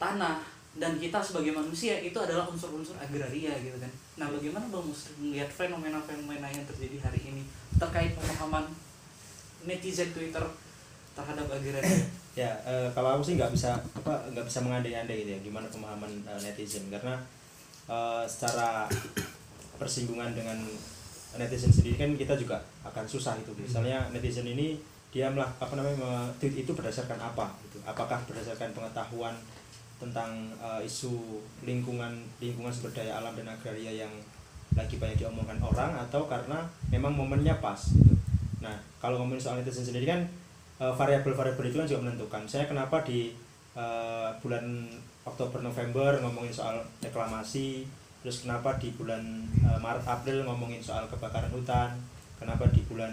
tanah dan kita sebagai manusia itu adalah unsur-unsur agraria gitu kan. Nah bagaimana bang Muslim melihat fenomena-fenomena yang terjadi hari ini terkait pemahaman netizen Twitter terhadap agraria? Ya eh, kalau aku sih nggak bisa apa nggak bisa mengandai-andai gitu ya gimana pemahaman eh, netizen. Karena eh, secara persinggungan dengan netizen sendiri kan kita juga akan susah itu. Misalnya netizen ini dia melak apa namanya tweet itu berdasarkan apa gitu? Apakah berdasarkan pengetahuan tentang eh, isu lingkungan lingkungan sumber daya alam dan agraria yang lagi banyak diomongkan orang atau karena memang momennya pas gitu? Nah kalau ngomongin soal netizen sendiri kan eh, variabel-variabel itu kan juga menentukan. Saya kenapa di eh, bulan Oktober November ngomongin soal reklamasi, terus kenapa di bulan eh, Maret April ngomongin soal kebakaran hutan, kenapa di bulan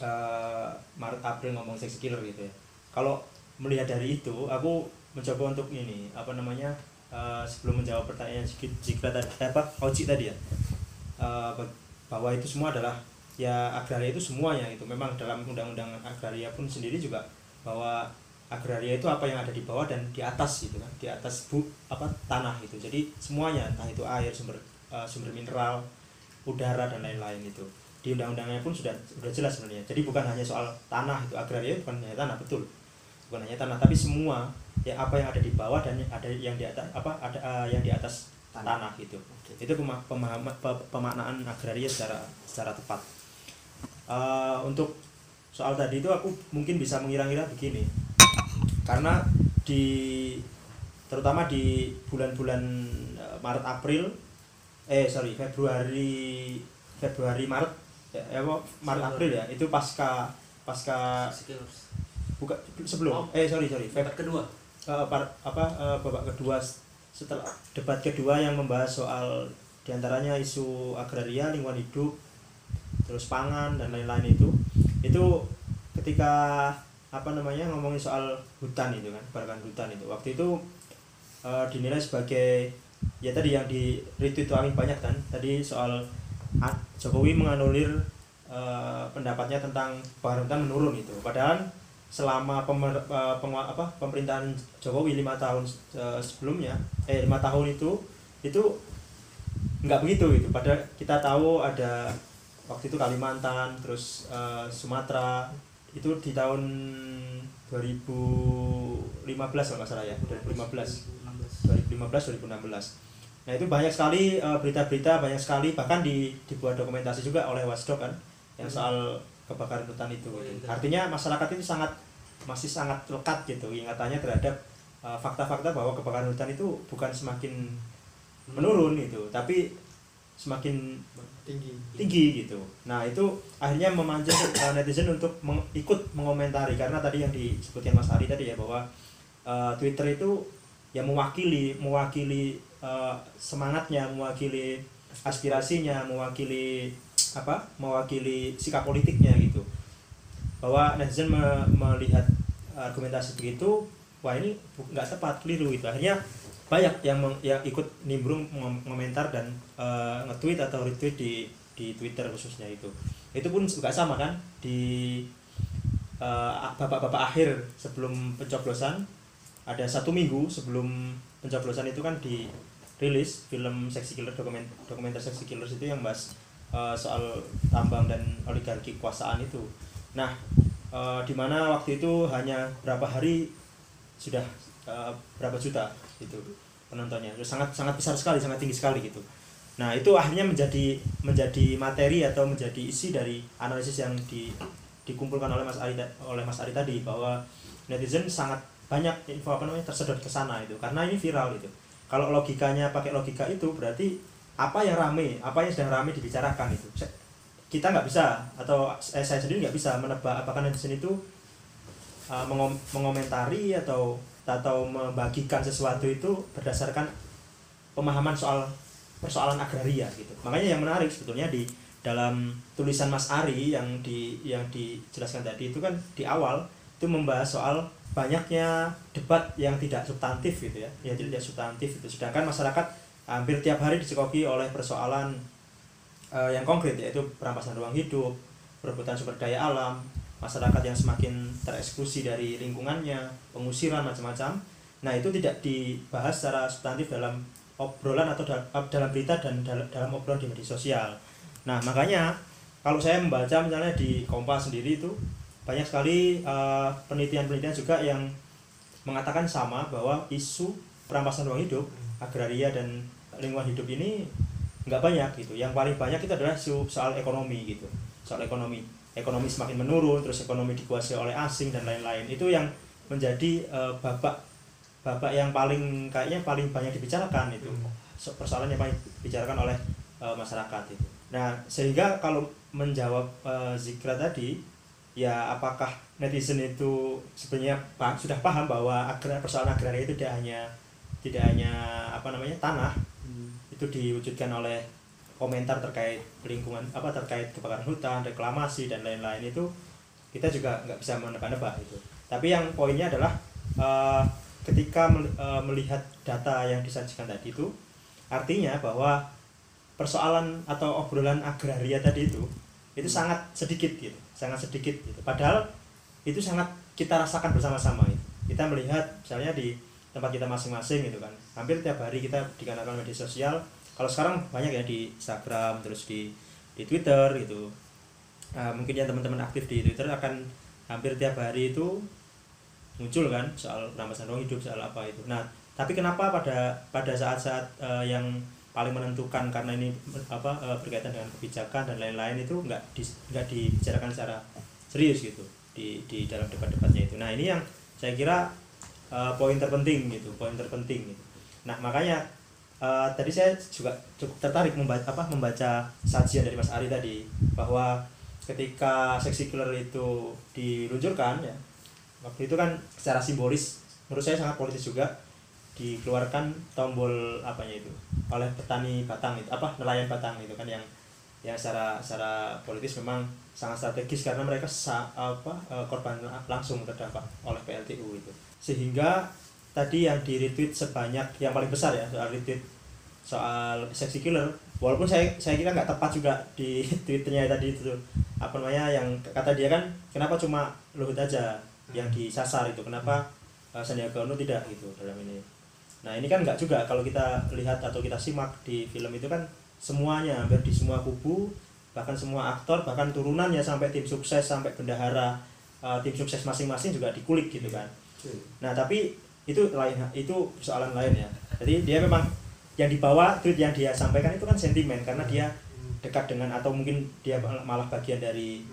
eh, Maret April ngomong sex killer gitu ya. Kalau melihat dari itu, aku mencoba untuk ini apa namanya eh, sebelum menjawab pertanyaan Zikra tadi apa Oji tadi ya? Ba- bahwa itu semua adalah ya agraria itu semuanya itu memang dalam undang-undang agraria pun sendiri juga bahwa agraria itu apa yang ada di bawah dan di atas gitu kan di atas bu apa tanah itu. Jadi semuanya entah itu air sumber eh, sumber mineral udara dan lain-lain itu. Di undang-undangnya pun sudah sudah jelas sebenarnya. Jadi bukan hanya soal tanah itu agraria bukan hanya tanah betul. Bukan hanya tanah tapi semua ya apa yang ada di bawah dan ada yang di atas apa ada eh, yang di atas Tanah. tanah, gitu itu pema- pemahaman pe- pemaknaan agraria secara secara tepat. Eh, untuk soal tadi itu aku mungkin bisa mengira-ngira begini. Karena di terutama di bulan-bulan eh, Maret April eh sorry Februari Februari Maret ya, apa, Maret April ya itu pasca pasca bukan sebelum Oh. eh sorry sorry Feb, debat kedua. Eh, par- apa eh, babak kedua setelah debat kedua yang membahas soal di antaranya isu agraria lingkungan hidup terus pangan dan lain-lain itu itu ketika apa namanya ngomongin soal hutan itu kan kebakaran hutan itu. Waktu itu eh, dinilai sebagai ya tadi yang di retweet itu Amin banyak kan tadi soal Jokowi menganulir eh, pendapatnya tentang hutan menurun itu. Padahal selama pemer, eh, pengua- apa, pemerintahan Jokowi lima tahun eh, sebelumnya eh lima tahun itu itu nggak begitu gitu. Padahal kita tahu ada waktu itu Kalimantan terus eh, Sumatera. Itu di tahun 2015 kalau nggak salah ya 2015 2015 2016 nah itu banyak sekali eh, berita-berita banyak sekali. Bahkan di dibuat dokumentasi juga oleh Watchdog kan yang soal kebakaran hutan itu. Oh, iya. artinya masyarakat itu sangat masih sangat lekat gitu ingatannya terhadap eh, fakta-fakta bahwa kebakaran hutan itu bukan semakin menurun itu tapi semakin tinggi tinggi gitu. Nah itu akhirnya memancing uh, netizen untuk meng- ikut mengomentari karena tadi yang disebutkan Mas Ari tadi ya bahwa uh, Twitter itu yang mewakili mewakili uh, semangatnya, mewakili aspirasinya, mewakili apa? Mewakili sikap politiknya gitu. Bahwa netizen me- melihat argumentasi begitu, wah ini nggak tepat, keliru gitu. Akhirnya banyak yang meng- yang ikut nimbrung mengomentar dan eh, nge-tweet atau retweet di di Twitter khususnya itu. Itu pun juga sama kan di eh, babak-babak akhir sebelum pencoblosan ada satu minggu sebelum pencoblosan itu kan dirilis film Sexy Killer dokumen dokumenter Sexy Killers itu yang bahas eh, soal tambang dan oligarki kekuasaan itu. Nah, eh, di mana waktu itu hanya berapa hari sudah eh, berapa juta itu penontonnya. Sangat sangat besar sekali sangat tinggi sekali gitu. Nah itu akhirnya menjadi menjadi materi atau menjadi isi dari analisis yang di, dikumpulkan oleh Mas Ari oleh Mas Ari tadi bahwa netizen sangat banyak info apa namanya tersedot ke sana itu. Karena ini viral itu kalau logikanya pakai logika itu berarti apa yang rame apa yang sedang rame dibicarakan itu. Kita nggak bisa atau eh, saya sendiri nggak bisa menebak apakah netizen itu mengom- mengomentari atau atau membagikan sesuatu itu berdasarkan pemahaman soal persoalan agraria gitu. Makanya yang menarik sebetulnya di dalam tulisan Mas Ari yang di yang dijelaskan tadi itu kan di awal itu membahas soal banyaknya debat yang tidak substantif gitu ya, yang tidak substantif itu. Sedangkan masyarakat hampir tiap hari dicekoki oleh persoalan eh, yang konkret yaitu perampasan ruang hidup, perebutan sumber daya alam, masyarakat yang semakin tereksklusi dari lingkungannya, pengusiran macam-macam. Nah, itu tidak dibahas secara substantif dalam obrolan atau dal- dalam berita dan dal- dalam obrolan di media sosial. Nah, makanya kalau saya membaca misalnya di Kompas sendiri itu banyak sekali eh, penelitian-penelitian juga yang mengatakan sama bahwa isu perampasan ruang hidup, agraria dan lingkungan hidup ini nggak banyak gitu. Yang paling banyak itu adalah isu soal ekonomi gitu, soal ekonomi ekonomi semakin menurun, terus ekonomi dikuasai oleh asing dan lain-lain. Itu yang menjadi eh, babak babak yang paling kayaknya paling banyak dibicarakan itu. So- Persoalan yang paling dibicarakan oleh eh, masyarakat itu. Nah, sehingga kalau menjawab eh, Zikra tadi, ya apakah netizen itu sebenarnya pa- sudah paham bahwa agra, persoalan agraria itu tidak hanya tidak hanya apa namanya tanah itu diwujudkan oleh komentar terkait lingkungan apa terkait kebakaran hutan, reklamasi dan lain-lain itu kita juga nggak bisa menebak-nebak itu. Tapi yang poinnya adalah eh, ketika eh, melihat data yang disajikan tadi itu artinya bahwa persoalan atau obrolan agraria tadi itu itu sangat sedikit gitu, sangat sedikit gitu. Padahal itu sangat kita rasakan bersama-sama itu. Kita melihat misalnya di tempat kita masing-masing gitu kan. Hampir tiap hari kita dikarenakan media sosial kalau sekarang banyak ya di Instagram terus di di Twitter gitu. Nah, mungkin yang teman-teman aktif di Twitter akan hampir tiap hari itu muncul kan soal perampasan ruang hidup soal apa itu. Nah tapi kenapa pada pada saat-saat eh, yang paling menentukan karena ini apa eh, berkaitan dengan kebijakan dan lain-lain itu nggak di, nggak dibicarakan secara serius gitu di di dalam debat-debatnya itu. Nah ini yang saya kira eh, poin terpenting gitu poin terpenting gitu. Nah makanya eh, tadi saya juga cukup tertarik membaca apa membaca sajian dari Mas Ari tadi bahwa ketika seksi killer itu diluncurkan ya waktu itu kan secara simbolis menurut saya sangat politis juga dikeluarkan tombol apanya itu oleh petani batang itu apa nelayan batang itu kan yang yang secara secara politis memang sangat strategis karena mereka sa, apa eh, korban langsung terdampak oleh PLTU itu. Sehingga tadi yang di retweet sebanyak yang paling besar ya soal retweet soal seksi killer. Walaupun saya saya kira nggak tepat juga di twitternya tadi itu tuh. apa namanya yang kata dia kan kenapa cuma Luhut aja yang disasar itu? Kenapa uh, Sandiaga Uno tidak gitu dalam ini? Nah ini kan nggak juga. Kalau kita lihat atau kita simak di film itu kan semuanya hampir di semua kubu bahkan semua aktor bahkan turunannya sampai tim sukses sampai bendahara uh, tim sukses masing-masing juga dikulik gitu kan. Nah tapi itu lain itu persoalan lain ya. Jadi dia memang yang dibawa tweet yang dia sampaikan itu kan sentimen karena dia dekat dengan atau mungkin dia malah bagian dari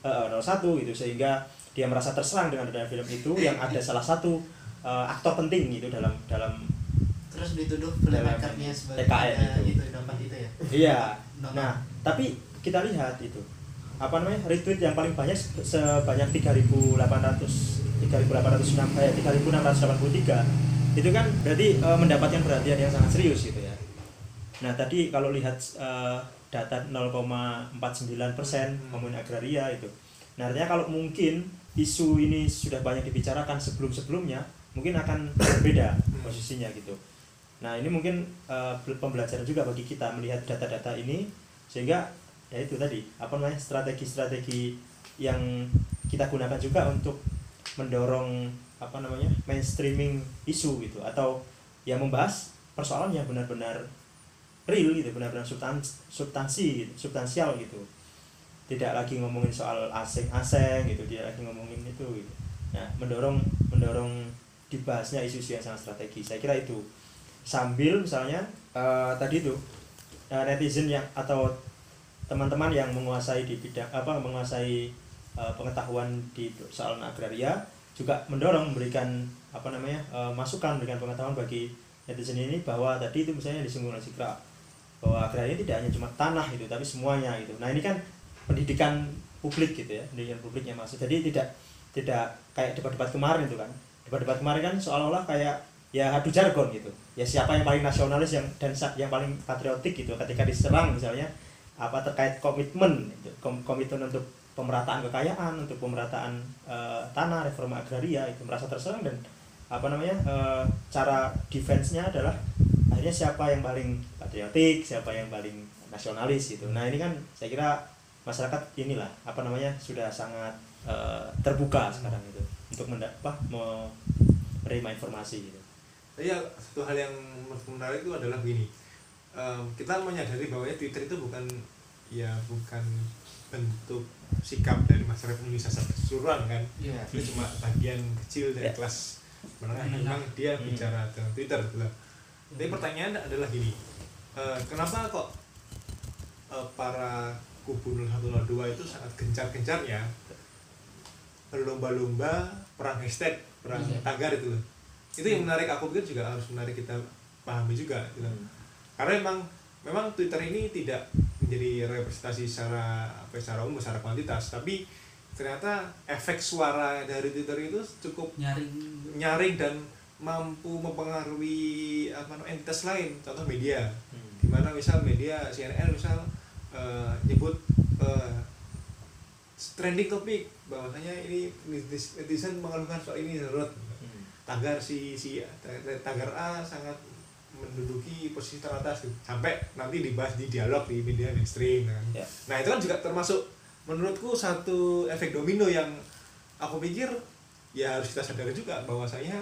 eh, 01 gitu sehingga dia merasa terserang dengan adanya film itu yang ada salah satu eh, aktor penting gitu dalam dalam terus dituduh filmmakernya sebagai TKN ada itu. itu dapat itu ya Iya. Nah, tapi kita lihat itu apa namanya retweet yang paling banyak se- sebanyak 3.800 3.806 eh 3.683 itu kan berarti eh, mendapatkan perhatian yang sangat serius gitu ya. Nah tadi kalau lihat eh, data 0,49 persen ngomongin agraria itu, nah artinya kalau mungkin isu ini sudah banyak dibicarakan sebelum-sebelumnya, mungkin akan berbeda posisinya gitu. Nah ini mungkin eh, pembelajaran juga bagi kita melihat data-data ini sehingga ya itu tadi apa namanya strategi-strategi yang kita gunakan juga untuk mendorong apa namanya mainstreaming isu gitu atau yang membahas persoalan yang benar-benar real gitu benar-benar substansi, substansi gitu, substansial gitu. Tidak lagi ngomongin soal asing-asing gitu tidak lagi ngomongin itu gitu. Nah mendorong mendorong dibahasnya isu-isu yang sangat strategis. Saya kira itu. Sambil misalnya eh, tadi itu eh, netizen yang atau teman-teman yang menguasai di bidang apa menguasai eh, pengetahuan di soal agraria juga mendorong memberikan apa namanya eh, masukan memberikan pengetahuan bagi netizen ini bahwa tadi itu misalnya disinggung oleh Sikra bahwa agraria tidak hanya cuma tanah itu tapi semuanya gitu. Nah ini kan pendidikan publik gitu ya pendidikan publiknya maksud jadi tidak tidak kayak debat-debat kemarin itu kan. Debat-debat kemarin kan seolah-olah kayak ya adu jargon gitu. Ya siapa yang paling nasionalis yang dan yang paling patriotik gitu ketika diserang misalnya apa terkait komitmen gitu. Kom- komitmen untuk pemerataan kekayaan untuk pemerataan eh, tanah reforma agraria itu merasa terserang dan apa namanya eh, cara defense-nya adalah akhirnya siapa yang paling patriotik siapa yang paling nasionalis gitu. Nah ini kan saya kira masyarakat inilah apa namanya sudah sangat eh, terbuka sekarang itu untuk menda- apa, me- menerima informasi gitu. Tapi ya satu hal yang menarik itu adalah begini Em, kita menyadari bahwa Twitter itu bukan ya bukan bentuk sikap dari masyarakat Indonesia secara keseluruhan kan Iya. itu cuma bagian kecil dari Ya. kelas menengah Menengah. memang dia Hmm. bicara dengan Twitter gitu lah. Tapi pertanyaan adalah gini, eh, kenapa kok eh, para kubu 0102 itu sangat gencar-gencarnya berlomba-lomba perang hashtag, perang Iya. tagar itu loh. Itu yang menarik aku pikir juga harus menarik kita pahami juga gitu. Karena memang memang Twitter ini tidak menjadi representasi secara apa secara umum secara kuantitas, tapi ternyata efek suara dari Twitter itu cukup nyaring. nyaring dan mampu mempengaruhi apa namanya entitas lain. Contoh media. Hmm. di mana misal media CNN misal eh, nyebut eh, trending topik bahwasanya ini netizen mengeluhkan soal ini menurut Hmm. tagar si si tagar A sangat menduduki posisi teratas gitu. sampai nanti dibahas di dialog di media mainstream kan. Ya. nah itu kan juga termasuk menurutku satu efek domino yang aku pikir ya harus kita sadari juga bahwasanya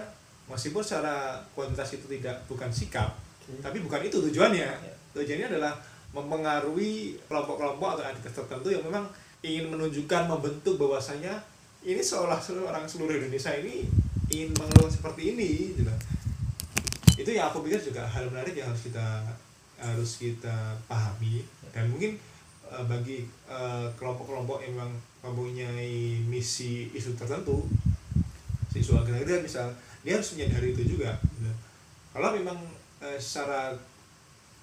meskipun secara kuantitas itu tidak bukan sikap tapi bukan itu tujuannya Ya. tujuannya adalah mempengaruhi kelompok-kelompok atau entitas tertentu yang memang ingin menunjukkan membentuk bahwasanya ini seolah seluruh orang seluruh Indonesia ini ingin mengeluh seperti ini gitu. Itu yang aku pikir juga hal menarik yang harus kita harus kita pahami. Dan mungkin eh, bagi eh, kelompok-kelompok yang memang mempunyai misi isu tertentu isu agraria misal dia harus menyadari itu juga gitu. kalau memang eh, secara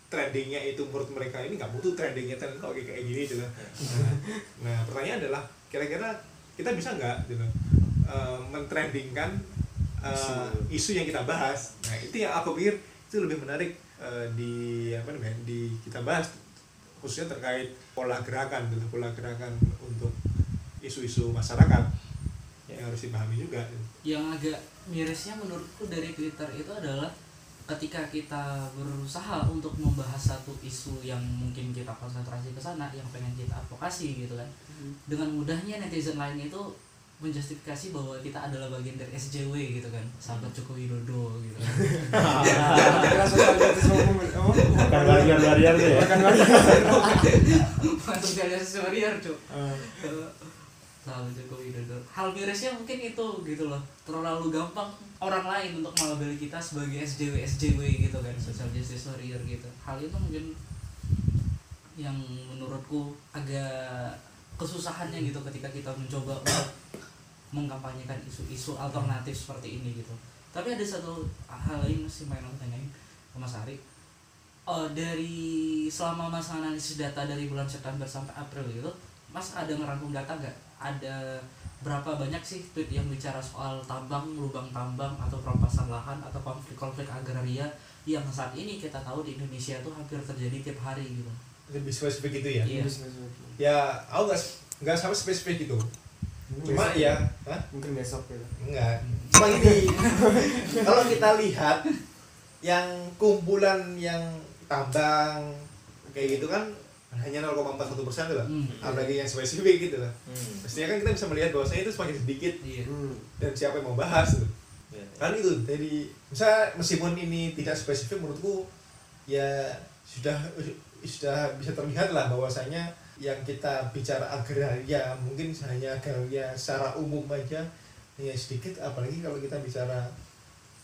trendingnya itu menurut mereka ini nggak butuh trendingnya trending kok kayak gini? Gitu. Nah, nah pertanyaan adalah kira-kira kita bisa nggak gitu eh, mentrendingkan eh, isu yang kita bahas. Nah itu yang aku pikir itu lebih menarik eh, di apa namanya di kita bahas khususnya terkait pola gerakan gitu pola gerakan untuk isu-isu masyarakat yang harus dipahami juga. Gitu. yang agak mirisnya menurutku dari Twitter itu adalah ketika kita berusaha untuk membahas satu isu yang mungkin kita konsentrasi ke sana yang pengen kita advokasi gitu kan. Dengan mudahnya netizen lain itu menjustifikasi bahwa kita adalah bagian dari SJW gitu kan sahabat Joko Widodo gitu. Kan bukan warrior-warrior tuh ya bukan warrior. masuk dari warrior cuk. Sahabat Joko Widodo hal mirisnya mungkin itu gitu loh. Terlalu gampang orang lain untuk melabeli kita sebagai SJW SJW gitu kan. Social justice warrior gitu. Hal itu mungkin yang menurutku agak kesusahannya gitu ketika kita mencoba mengkampanyekan isu-isu alternatif seperti ini gitu. Tapi ada satu hal lain sih main tanyain ke Mas Ari. Oh dari selama masa analisis data dari bulan September sampai April itu Mas ada ngerangkum data gak ada berapa banyak sih tweet yang bicara soal tambang, lubang tambang atau perampasan lahan atau konflik-konflik agraria yang saat ini kita tahu di Indonesia itu hampir terjadi tiap hari gitu. Lebih spesifik itu ya Iya. ya aku nggak nggak sampai spesifik itu cuma Besok ya Hah? mungkin besok gitu enggak cuma gini kalau kita lihat yang kumpulan yang tambang kayak gitu kan hanya 0,41 persen lah Hmm. apalagi yang spesifik gitu lah Hmm. mestinya kan kita bisa melihat bahwasanya itu semakin sedikit Iya. hmm. dan siapa yang mau bahas tuh Ya, ya. kan itu jadi misalnya meskipun ini tidak spesifik menurutku ya sudah sudah bisa terlihat lah bahwasanya yang kita bicara agraria mungkin hanya agraria secara umum aja ya sedikit apalagi kalau kita bicara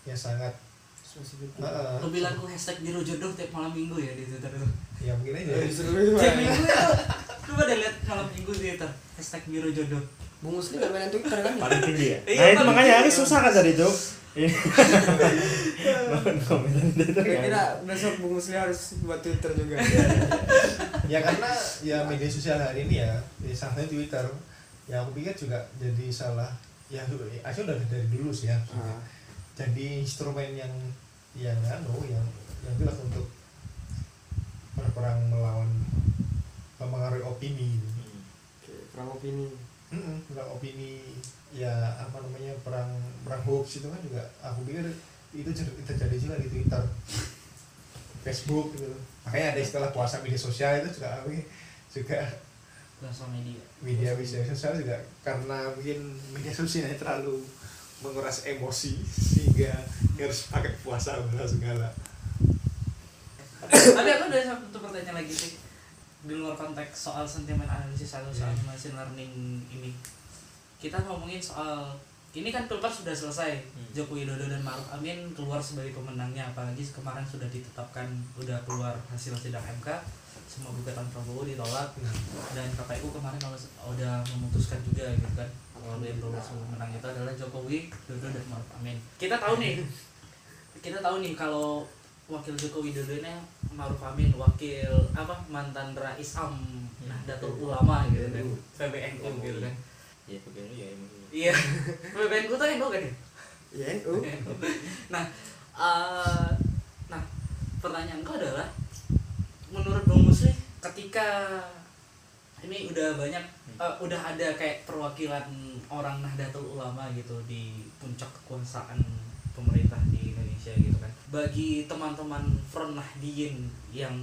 yang sangat spesifik uh, Lu bilang aku hashtag biru jodoh tiap malam minggu ya di Twitter itu. ya mungkin aja Tiap minggu itu. Coba deh lihat malam minggu di Twitter hashtag biru jodoh. Bung Musli gak main Twitter kan ya? paling tinggi ya Iya, nah itu makanya ini susah kan tadi itu kan. Kira-kira besok Bung Musli harus buat Twitter juga. ya karena ya media sosial hari ini ya, ya Twitter ya aku pikir juga jadi salah ya aja udah dari dulu sih ya Ah, jadi instrumen yang yang anu yang yang jelas untuk berperang melawan mempengaruhi opini gitu. Oke, perang opini. Perang opini ya apa namanya perang perang hoax itu kan juga aku pikir itu terjadi juga di Twitter Facebook gitu. Makanya ada istilah puasa media sosial itu juga aku juga Sosial media. media media sosial juga karena mungkin media sosialnya terlalu menguras emosi sehingga harus pakai puasa segala. Segala Tapi aku ada satu pertanyaan lagi sih di luar konteks soal sentimen analisis atau soal machine learning ini. Kita ngomongin soal ini kan pilpres sudah selesai. Joko Widodo dan Maruf Amin keluar sebagai pemenangnya apalagi kemarin sudah ditetapkan udah keluar hasil sidang MK semua gugatan Prabowo ditolak dan KPU kemarin kalau udah memutuskan juga gitu kan kalau yang lulus menang itu adalah Jokowi, Dodo dan Maruf Amin. Kita tahu nih, kita tahu nih kalau wakil Joko Widodo ini Maruf Amin wakil apa mantan Rais Am Nahdlatul Ulama gitu kan. PBNU gitu kan. ya begini ya emang iya. PBNU tuh NU kan ya? Ya, NU. nah eh, nah pertanyaanku adalah menurut Bung Musli ketika ini udah banyak eh, udah ada kayak perwakilan orang Nahdlatul Ulama gitu di puncak kekuasaan pemerintah di Indonesia gitu kan bagi teman-teman Front Nahdiyin yang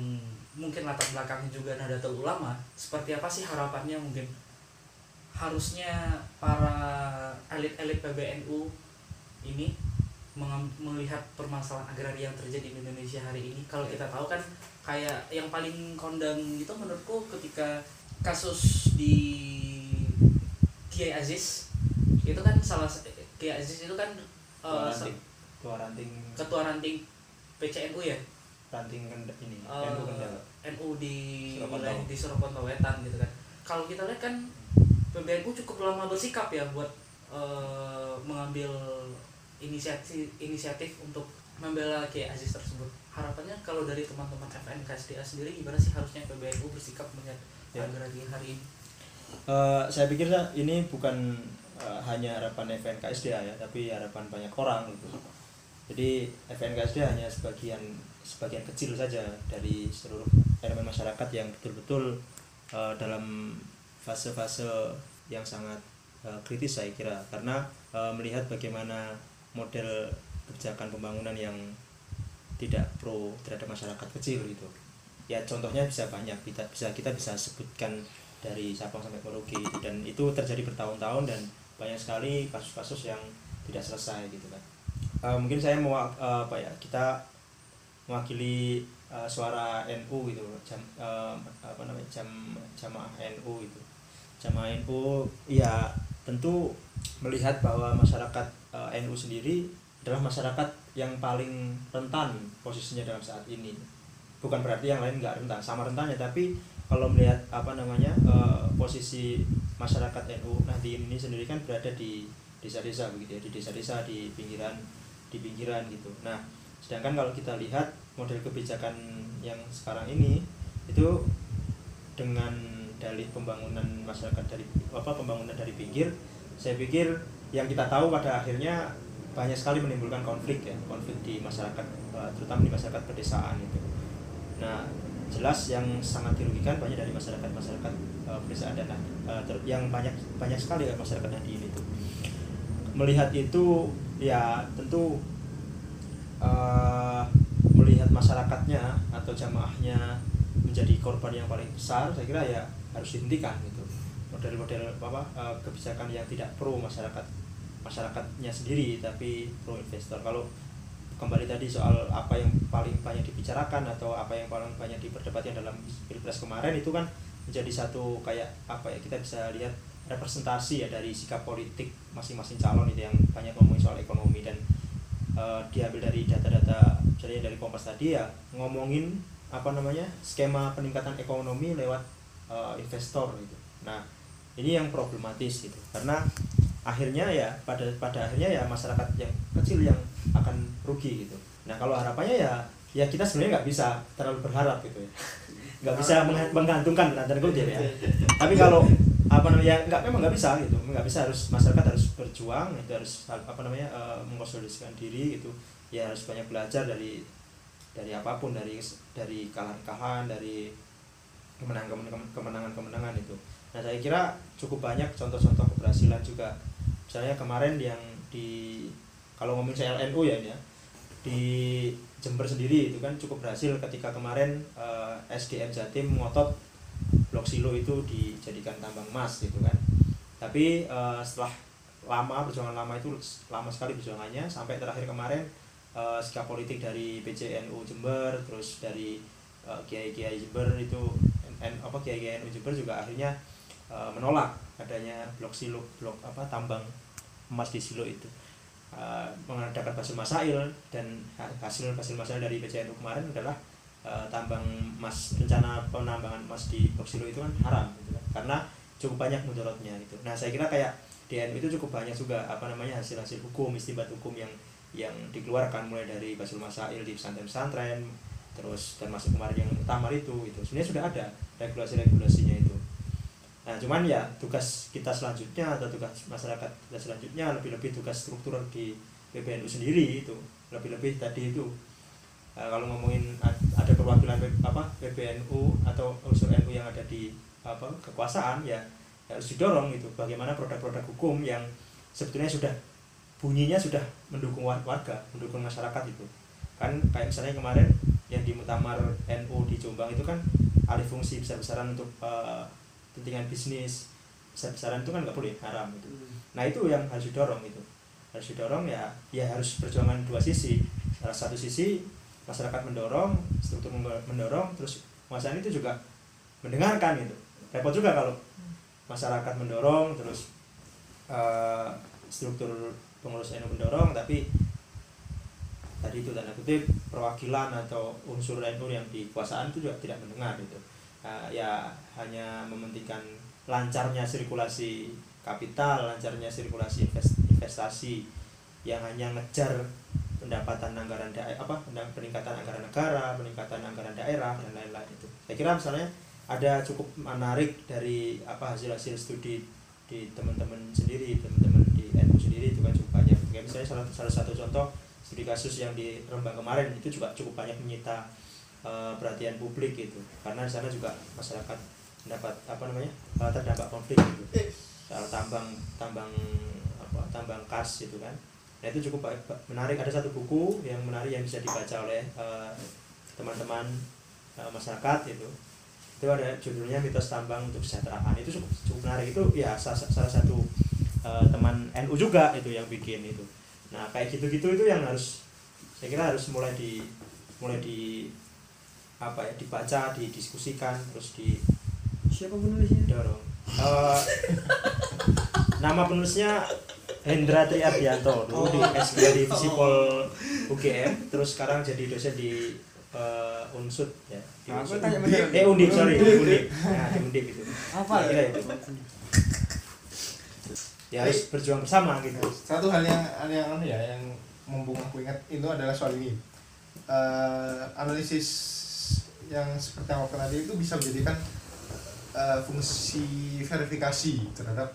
mungkin latar belakangnya juga Nahdlatul Ulama seperti apa sih harapannya mungkin? Harusnya para elit-elit PBNU ini melihat permasalahan agraria yang terjadi di Indonesia hari ini. Kalau kita tahu kan kayak yang paling kondang itu menurutku ketika kasus di Kiai Aziz itu kan salah Kiai Aziz itu kan ranting ketua ranting ketua ranting PCNU ya ranting ini Eh, NU Kendal NU di wilayah di Surakoto Wetan gitu kan. Kalau kita lihat kan PBNU cukup lama bersikap ya buat eh, mengambil inisiatif inisiatif untuk membela Kiai Aziz tersebut. Harapannya kalau dari teman-teman FNKSDA sendiri gimana sih harusnya PBNU bersikap melihat Ya. agraria hari ini? Eh, saya pikir ini bukan eh, hanya harapan FNKSDA ya, tapi harapan banyak orang gitu. Jadi FNKSDA hanya sebagian sebagian kecil saja dari seluruh elemen masyarakat yang betul-betul eh, dalam fase-fase yang sangat eh, kritis saya kira karena eh, melihat bagaimana model kebijakan pembangunan yang tidak pro terhadap masyarakat kecil gitu. Ya contohnya bisa banyak kita bisa kita bisa sebutkan dari Sabang sampai Merauke gitu. dan itu terjadi bertahun-tahun dan banyak sekali kasus-kasus yang tidak selesai gitu kan. Eh, mungkin saya mau eh, apa ya kita mewakili eh, suara NU gitu jam eh, apa namanya jam jamaah NU itu jamaah NU ya tentu melihat bahwa masyarakat eh, NU sendiri adalah masyarakat yang paling rentan posisinya dalam saat ini. Bukan berarti yang lain nggak rentan sama rentannya tapi kalau melihat apa namanya eh, posisi masyarakat NU Nahdien ini sendiri kan berada di desa-desa begitu ya di desa-desa di pinggiran di pinggiran gitu. Nah sedangkan kalau kita lihat model kebijakan yang sekarang ini itu dengan dalih pembangunan masyarakat dari apa pembangunan dari pinggir saya pikir yang kita tahu pada akhirnya banyak sekali menimbulkan konflik ya konflik di masyarakat eh, terutama di masyarakat pedesaan itu. Nah jelas yang sangat dirugikan banyak dari masyarakat masyarakat uh, pedesaan dan eh, yang banyak banyak sekali ya masyarakat nadiin itu. Melihat itu ya tentu eh, melihat masyarakatnya atau jamaahnya menjadi korban yang paling besar saya kira ya harus dihentikan gitu. Model-model apa eh, kebijakan yang tidak pro masyarakat masyarakatnya sendiri tapi pro investor. Kalau kembali tadi soal apa yang paling banyak dibicarakan atau apa yang paling banyak diperdebatkan dalam pilpres kemarin itu kan menjadi satu kayak apa ya kita bisa lihat representasi ya dari sikap politik masing-masing calon itu yang banyak ngomongin soal ekonomi dan eh, diambil dari data-data misalnya dari Kompas tadi ya ngomongin apa namanya skema peningkatan ekonomi lewat eh, investor gitu. Nah ini yang problematis gitu karena akhirnya ya pada pada akhirnya ya masyarakat yang kecil yang akan rugi gitu. Nah kalau harapannya ya ya kita sebenarnya nggak bisa terlalu berharap gitu ya nggak bisa menggantungkan tanda ya tapi kalau apa namanya nggak memang nggak bisa gitu. Nggak bisa harus masyarakat harus berjuang itu harus apa namanya eh, mengkonsolidasikan diri gitu. Ya harus banyak belajar dari dari apa pun dari dari kalah-kalahan dari kemenangan kemenangan kemenangan itu. Nah saya kira cukup banyak contoh-contoh keberhasilan juga. Misalnya kemarin yang di kalau ngomongin soal NU ya ini ya di Jember sendiri itu kan cukup berhasil ketika kemarin eh, SDM Jatim ngotot blok silo itu dijadikan tambang emas gitu kan. Tapi eh, setelah lama perjuangan lama itu lama sekali perjuangannya sampai terakhir kemarin eh, sikap politik dari PCNU Jember terus dari eh, kiai-kiai Jember itu N, apa kiai-kiai NU Jember juga akhirnya eh, menolak adanya blok silo blok apa tambang emas di silo itu. Uh, mengadakan hasil masail dan ha- hasil hasil masail dari PCNU kemarin adalah uh, tambang emas rencana penambangan emas di Boxilo itu kan haram gitu kan. Karena cukup banyak mudaratnya gitu. Nah saya kira kayak di NU itu cukup banyak juga apa namanya hasil hasil hukum istibat hukum yang yang dikeluarkan mulai dari basul masail di pesantren-pesantren terus dan masuk kemarin yang utamar itu itu sebenarnya sudah ada regulasi-regulasinya itu. Nah, cuman ya tugas kita selanjutnya atau tugas masyarakat kita selanjutnya lebih-lebih tugas struktural di PBNU sendiri itu lebih-lebih tadi itu eh, kalau ngomongin ad- ada perwakilan apa PBNU atau unsur NU yang ada di apa kekuasaan ya harus didorong itu bagaimana produk-produk hukum yang sebetulnya sudah bunyinya sudah mendukung war- warga mendukung masyarakat itu kan kayak misalnya kemarin yang di Muktamar NU di Jombang itu kan alih fungsi besar-besaran untuk eh, kepentingan bisnis. Besar-besaran itu kan nggak boleh haram itu nah itu yang harus didorong itu harus didorong ya ya harus perjuangan dua sisi. Salah satu sisi masyarakat mendorong struktur mendo- mendorong terus penguasaan itu juga mendengarkan gitu. Repot juga kalau masyarakat mendorong terus eh, struktur pengurus NU mendorong tapi tadi itu tanda kutip perwakilan atau unsur NU yang di kekuasaan itu juga tidak mendengar gitu. Nah, ya hanya mementingkan lancarnya sirkulasi kapital, lancarnya sirkulasi invest- investasi yang hanya ngejar pendapatan anggaran daerah apa peningkatan anggaran negara, peningkatan anggaran daerah dan lain-lain itu. Saya kira misalnya ada cukup menarik dari apa hasil-hasil studi di teman-teman sendiri, teman-teman di NU sendiri itu kan cukup banyak. Kayak misalnya salah, salah satu contoh studi kasus yang di Rembang kemarin itu juga cukup banyak menyita eh, perhatian publik gitu karena di sana juga masyarakat mendapat apa namanya eh, terdampak konflik gitu soal tambang tambang apa tambang kas gitu kan nah itu cukup ba- menarik. Ada satu buku yang menarik yang bisa dibaca oleh eh, teman-teman eh, masyarakat itu itu ada judulnya mitos tambang untuk kesejahteraan. Itu cukup cukup menarik. Itu ya salah, salah satu eh, teman NU juga itu yang bikin itu. Nah kayak gitu-gitu itu yang harus saya kira harus mulai di mulai di apa ya dibaca didiskusikan terus di siapa penulisnya? Dorong. Eh, nama penulisnya Hendra Triardianto dulu di S2 di Visipol UGM terus sekarang jadi dosen di eh, Unsud ya di Unsud. tanya bener. eh Undip sorry di Undip nah, di Undip itu Apa? Kira itu. Ya harus berjuang bersama gitu. Satu hal yang hal yang anu ya yang mumpung aku ingat itu adalah soal ini. Eh, analisis yang seperti yang aku tadi itu bisa menjadikan eh, fungsi verifikasi terhadap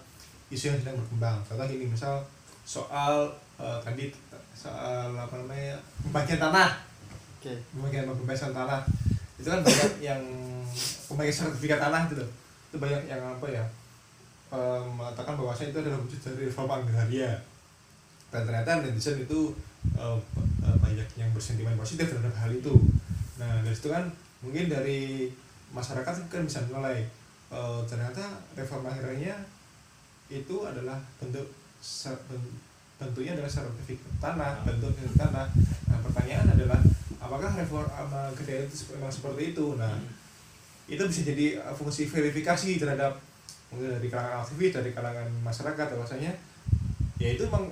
isu yang sedang berkembang. Contoh gini, misal soal eh, tadi soal apa namanya pembagian tanah, Oke. pembagian pembebasan tanah itu kan banyak yang pembagian sertifikat tanah itu loh. Itu banyak yang apa ya eh, mengatakan bahwasanya itu adalah wujud dari reforma agraria dan ternyata netizen itu eh, banyak yang bersentimen positif terhadap hal itu nah dari situ kan mungkin dari masyarakat kan bisa menilai eh, ternyata reforma agraria itu adalah bentuk bentuknya adalah sertifikat tanah bentuk sertifikat tanah. Nah pertanyaan adalah apakah reforma agraria itu memang seperti itu? Nah itu bisa jadi eh, fungsi verifikasi terhadap mungkin dari kalangan aktivis dari kalangan masyarakat bahwasanya ya itu memang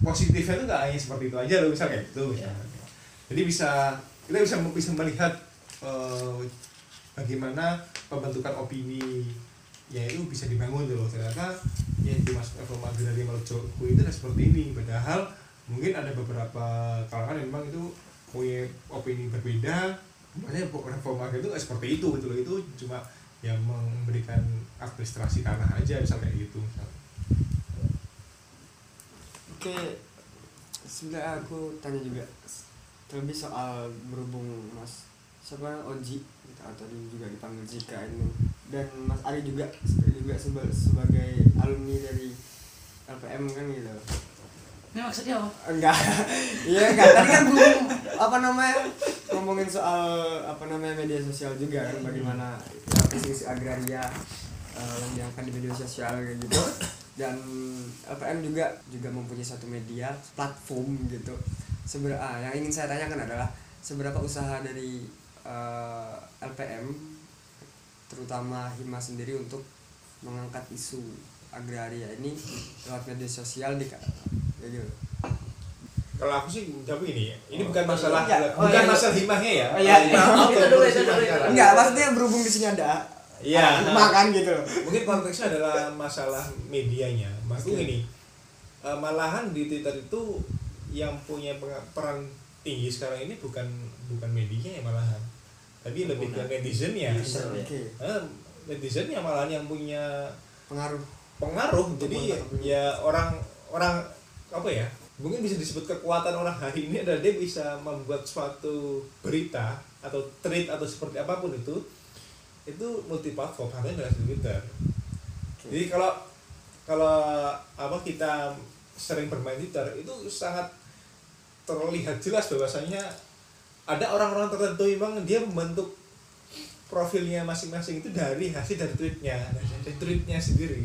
positifnya itu nggak hanya seperti itu aja loh misal kayak gitu misalnya. jadi bisa kita bisa bisa melihat eh, bagaimana pembentukan opini ya itu bisa dibangun loh ternyata yang dimaksud reforma agraria menurut Jokowi itu adalah seperti ini. Padahal mungkin ada beberapa kalangan yang memang itu punya opini berbeda. Makanya reforma agraria itu seperti itu gitu loh. Itu cuma yang memberikan administrasi tanah aja misal kayak gitu misal. Oke, sebenarnya aku tanya juga. Terlebih soal berhubung Mas siapa? Oji atau juga dipanggil Jika ini dan Mas Ari juga juga seba- sebagai alumni dari LPM kan gitu. Ini maksudnya apa? Enggak, iya enggak. Tadi kan belum apa namanya ngomongin soal apa namanya media sosial juga kan bagaimana ya, isu-isu agraria eh, yang diangkat di media sosial kayak gitu. Dan LPM juga juga mempunyai satu media platform gitu. Seberapa ah, yang ingin saya tanyakan adalah seberapa usaha dari eh, LPM terutama Hima sendiri untuk mengangkat isu agraria ini lewat media sosial di gitu. Kalau aku sih jawab ini ya. Ini Oh. bukan masalah Iya. Oh, bukan iya. masalah himahnya ya. Oh, iya, iya. Itu dulu, itu dulu, itu dulu. Enggak, maksudnya berhubung di sini ada Iya. Hikmah kan gitu. Mungkin konteksnya adalah masalah medianya. Maksudku Oke. gini. eh, malahan di Twitter itu yang punya peran tinggi sekarang ini bukan bukan medianya ya malahan. Tapi lebih ke netizennya. User ya. Oke, Eh, netizennya malahan yang punya pengaruh. pengaruh Untuk jadi mengungkapkan ya orang orang apa ya mungkin bisa disebut kekuatan orang hari ini adalah dia bisa membuat suatu berita atau tweet atau seperti apa pun itu itu multi platform harusnya dari Twitter jadi kalau kalau apa kita sering bermain Twitter itu sangat terlihat jelas bahwasanya ada orang-orang tertentu memang dia membentuk profilnya masing-masing itu dari hasil dari tweetnya dari tweetnya sendiri.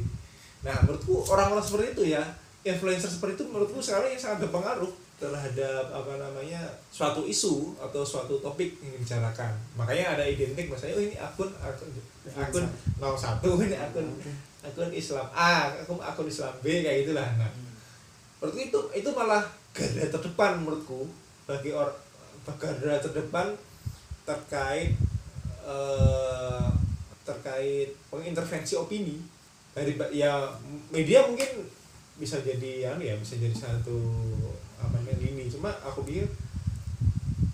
Nah menurutku orang-orang seperti itu ya influencer seperti itu menurutku sekarang yang sangat berpengaruh terhadap apa namanya suatu isu atau suatu topik yang dibicarakan. Makanya ada identik misalnya oh ini akun akun akun 01 ini akun akun Islam A akun akun Islam B kayak gitulah nah menurutku itu itu malah garda terdepan menurutku bagi orang garda terdepan terkait eh, terkait pengintervensi opini dari ya media mungkin bisa jadi ya ya bisa jadi satu apa namanya lini. Cuma aku pikir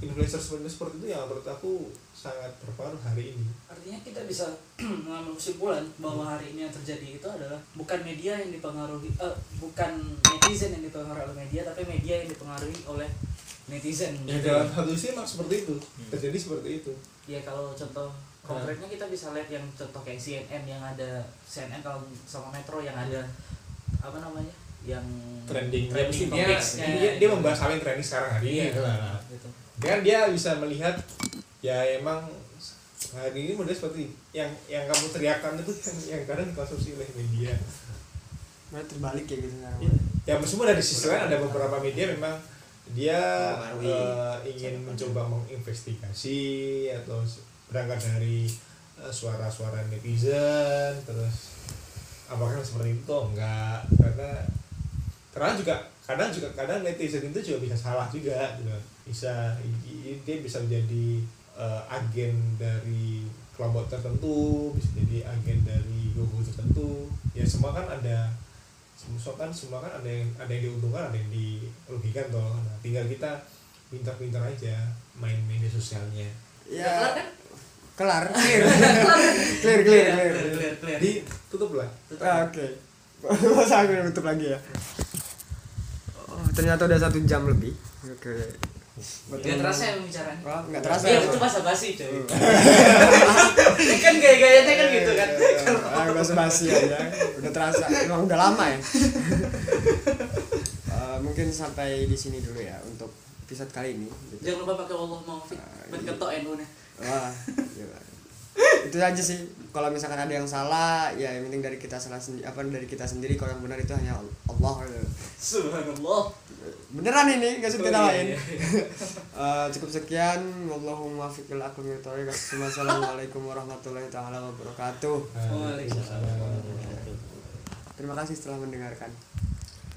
influencer seperti seperti itu yang menurut aku sangat berpengaruh hari ini. Artinya kita bisa mengambil kesimpulan bahwa hari ini yang terjadi itu adalah bukan media yang dipengaruhi, eh, bukan netizen yang dipengaruhi oleh media, tapi media yang dipengaruhi oleh netizen. ya gitu. dalam satu sisi memang seperti itu. Terjadi seperti itu. Ya kalau contoh konkretnya kita bisa lihat yang contoh kayak CNN yang ada CNN kalau sama Metro yang ada apa namanya? Yang trending. trending dia, topics-nya, dia, dia gitu. membahas hal yang trending sekarang hari ini. Iya, gitu. Kan dia bisa melihat ya emang hari ini model seperti yang yang kamu teriakkan itu yang yang kadang dikonsumsi oleh media Malah terbalik kayak gitu sekarang. ya meskipun dari sisi lain ada beberapa media memang dia eh, ingin mencoba menginvestigasi atau berangkat dari eh, suara-suara netizen terus apakah seperti itu enggak karena karena juga kadang juga kadang netizen itu juga bisa salah juga gitu. bisa dia bisa menjadi eh, agen dari kelompok tertentu bisa jadi agen dari kubu tertentu. Ya semua kan ada semua kan semua kan ada yang ada yang diuntungkan ada yang dirugikan toh. Nah, tinggal kita pintar-pintar aja main media sosialnya. Ya kelar kan? kelar. Clear. Clear clear clear clear. clear jadi tutup lah. Ah, oke. Masa aku yang tutup lagi ya? Oh, ternyata udah satu jam lebih. Oke Buat Gak terasa ya pembicaraan Wah, nggak terasa. Iya ya itu bahasa basi coy Kan gaya-gayanya kan gitu kan. Ah, bahasa basi aja. Udah terasa. Emang udah lama ya? Eh, mungkin sampai di sini dulu ya untuk episode kali ini. Jangan lupa pakai Allah mau fit Ah, Ben iya. ketok NU nya Wah, gila. Itu aja sih. Kalau misalkan ada yang salah, ya yang penting dari kita salah sendiri, apa dari kita sendiri. Kalau yang benar itu hanya Allah. Subhanallah Beneran ini, nggak Oh, kita lain. iya. Cukup sekian. Wallahumma fiqil aku Wassalamualaikum warahmatullahi taala wabarakatuh. Waalaikumsalam Terima kasih telah mendengarkan.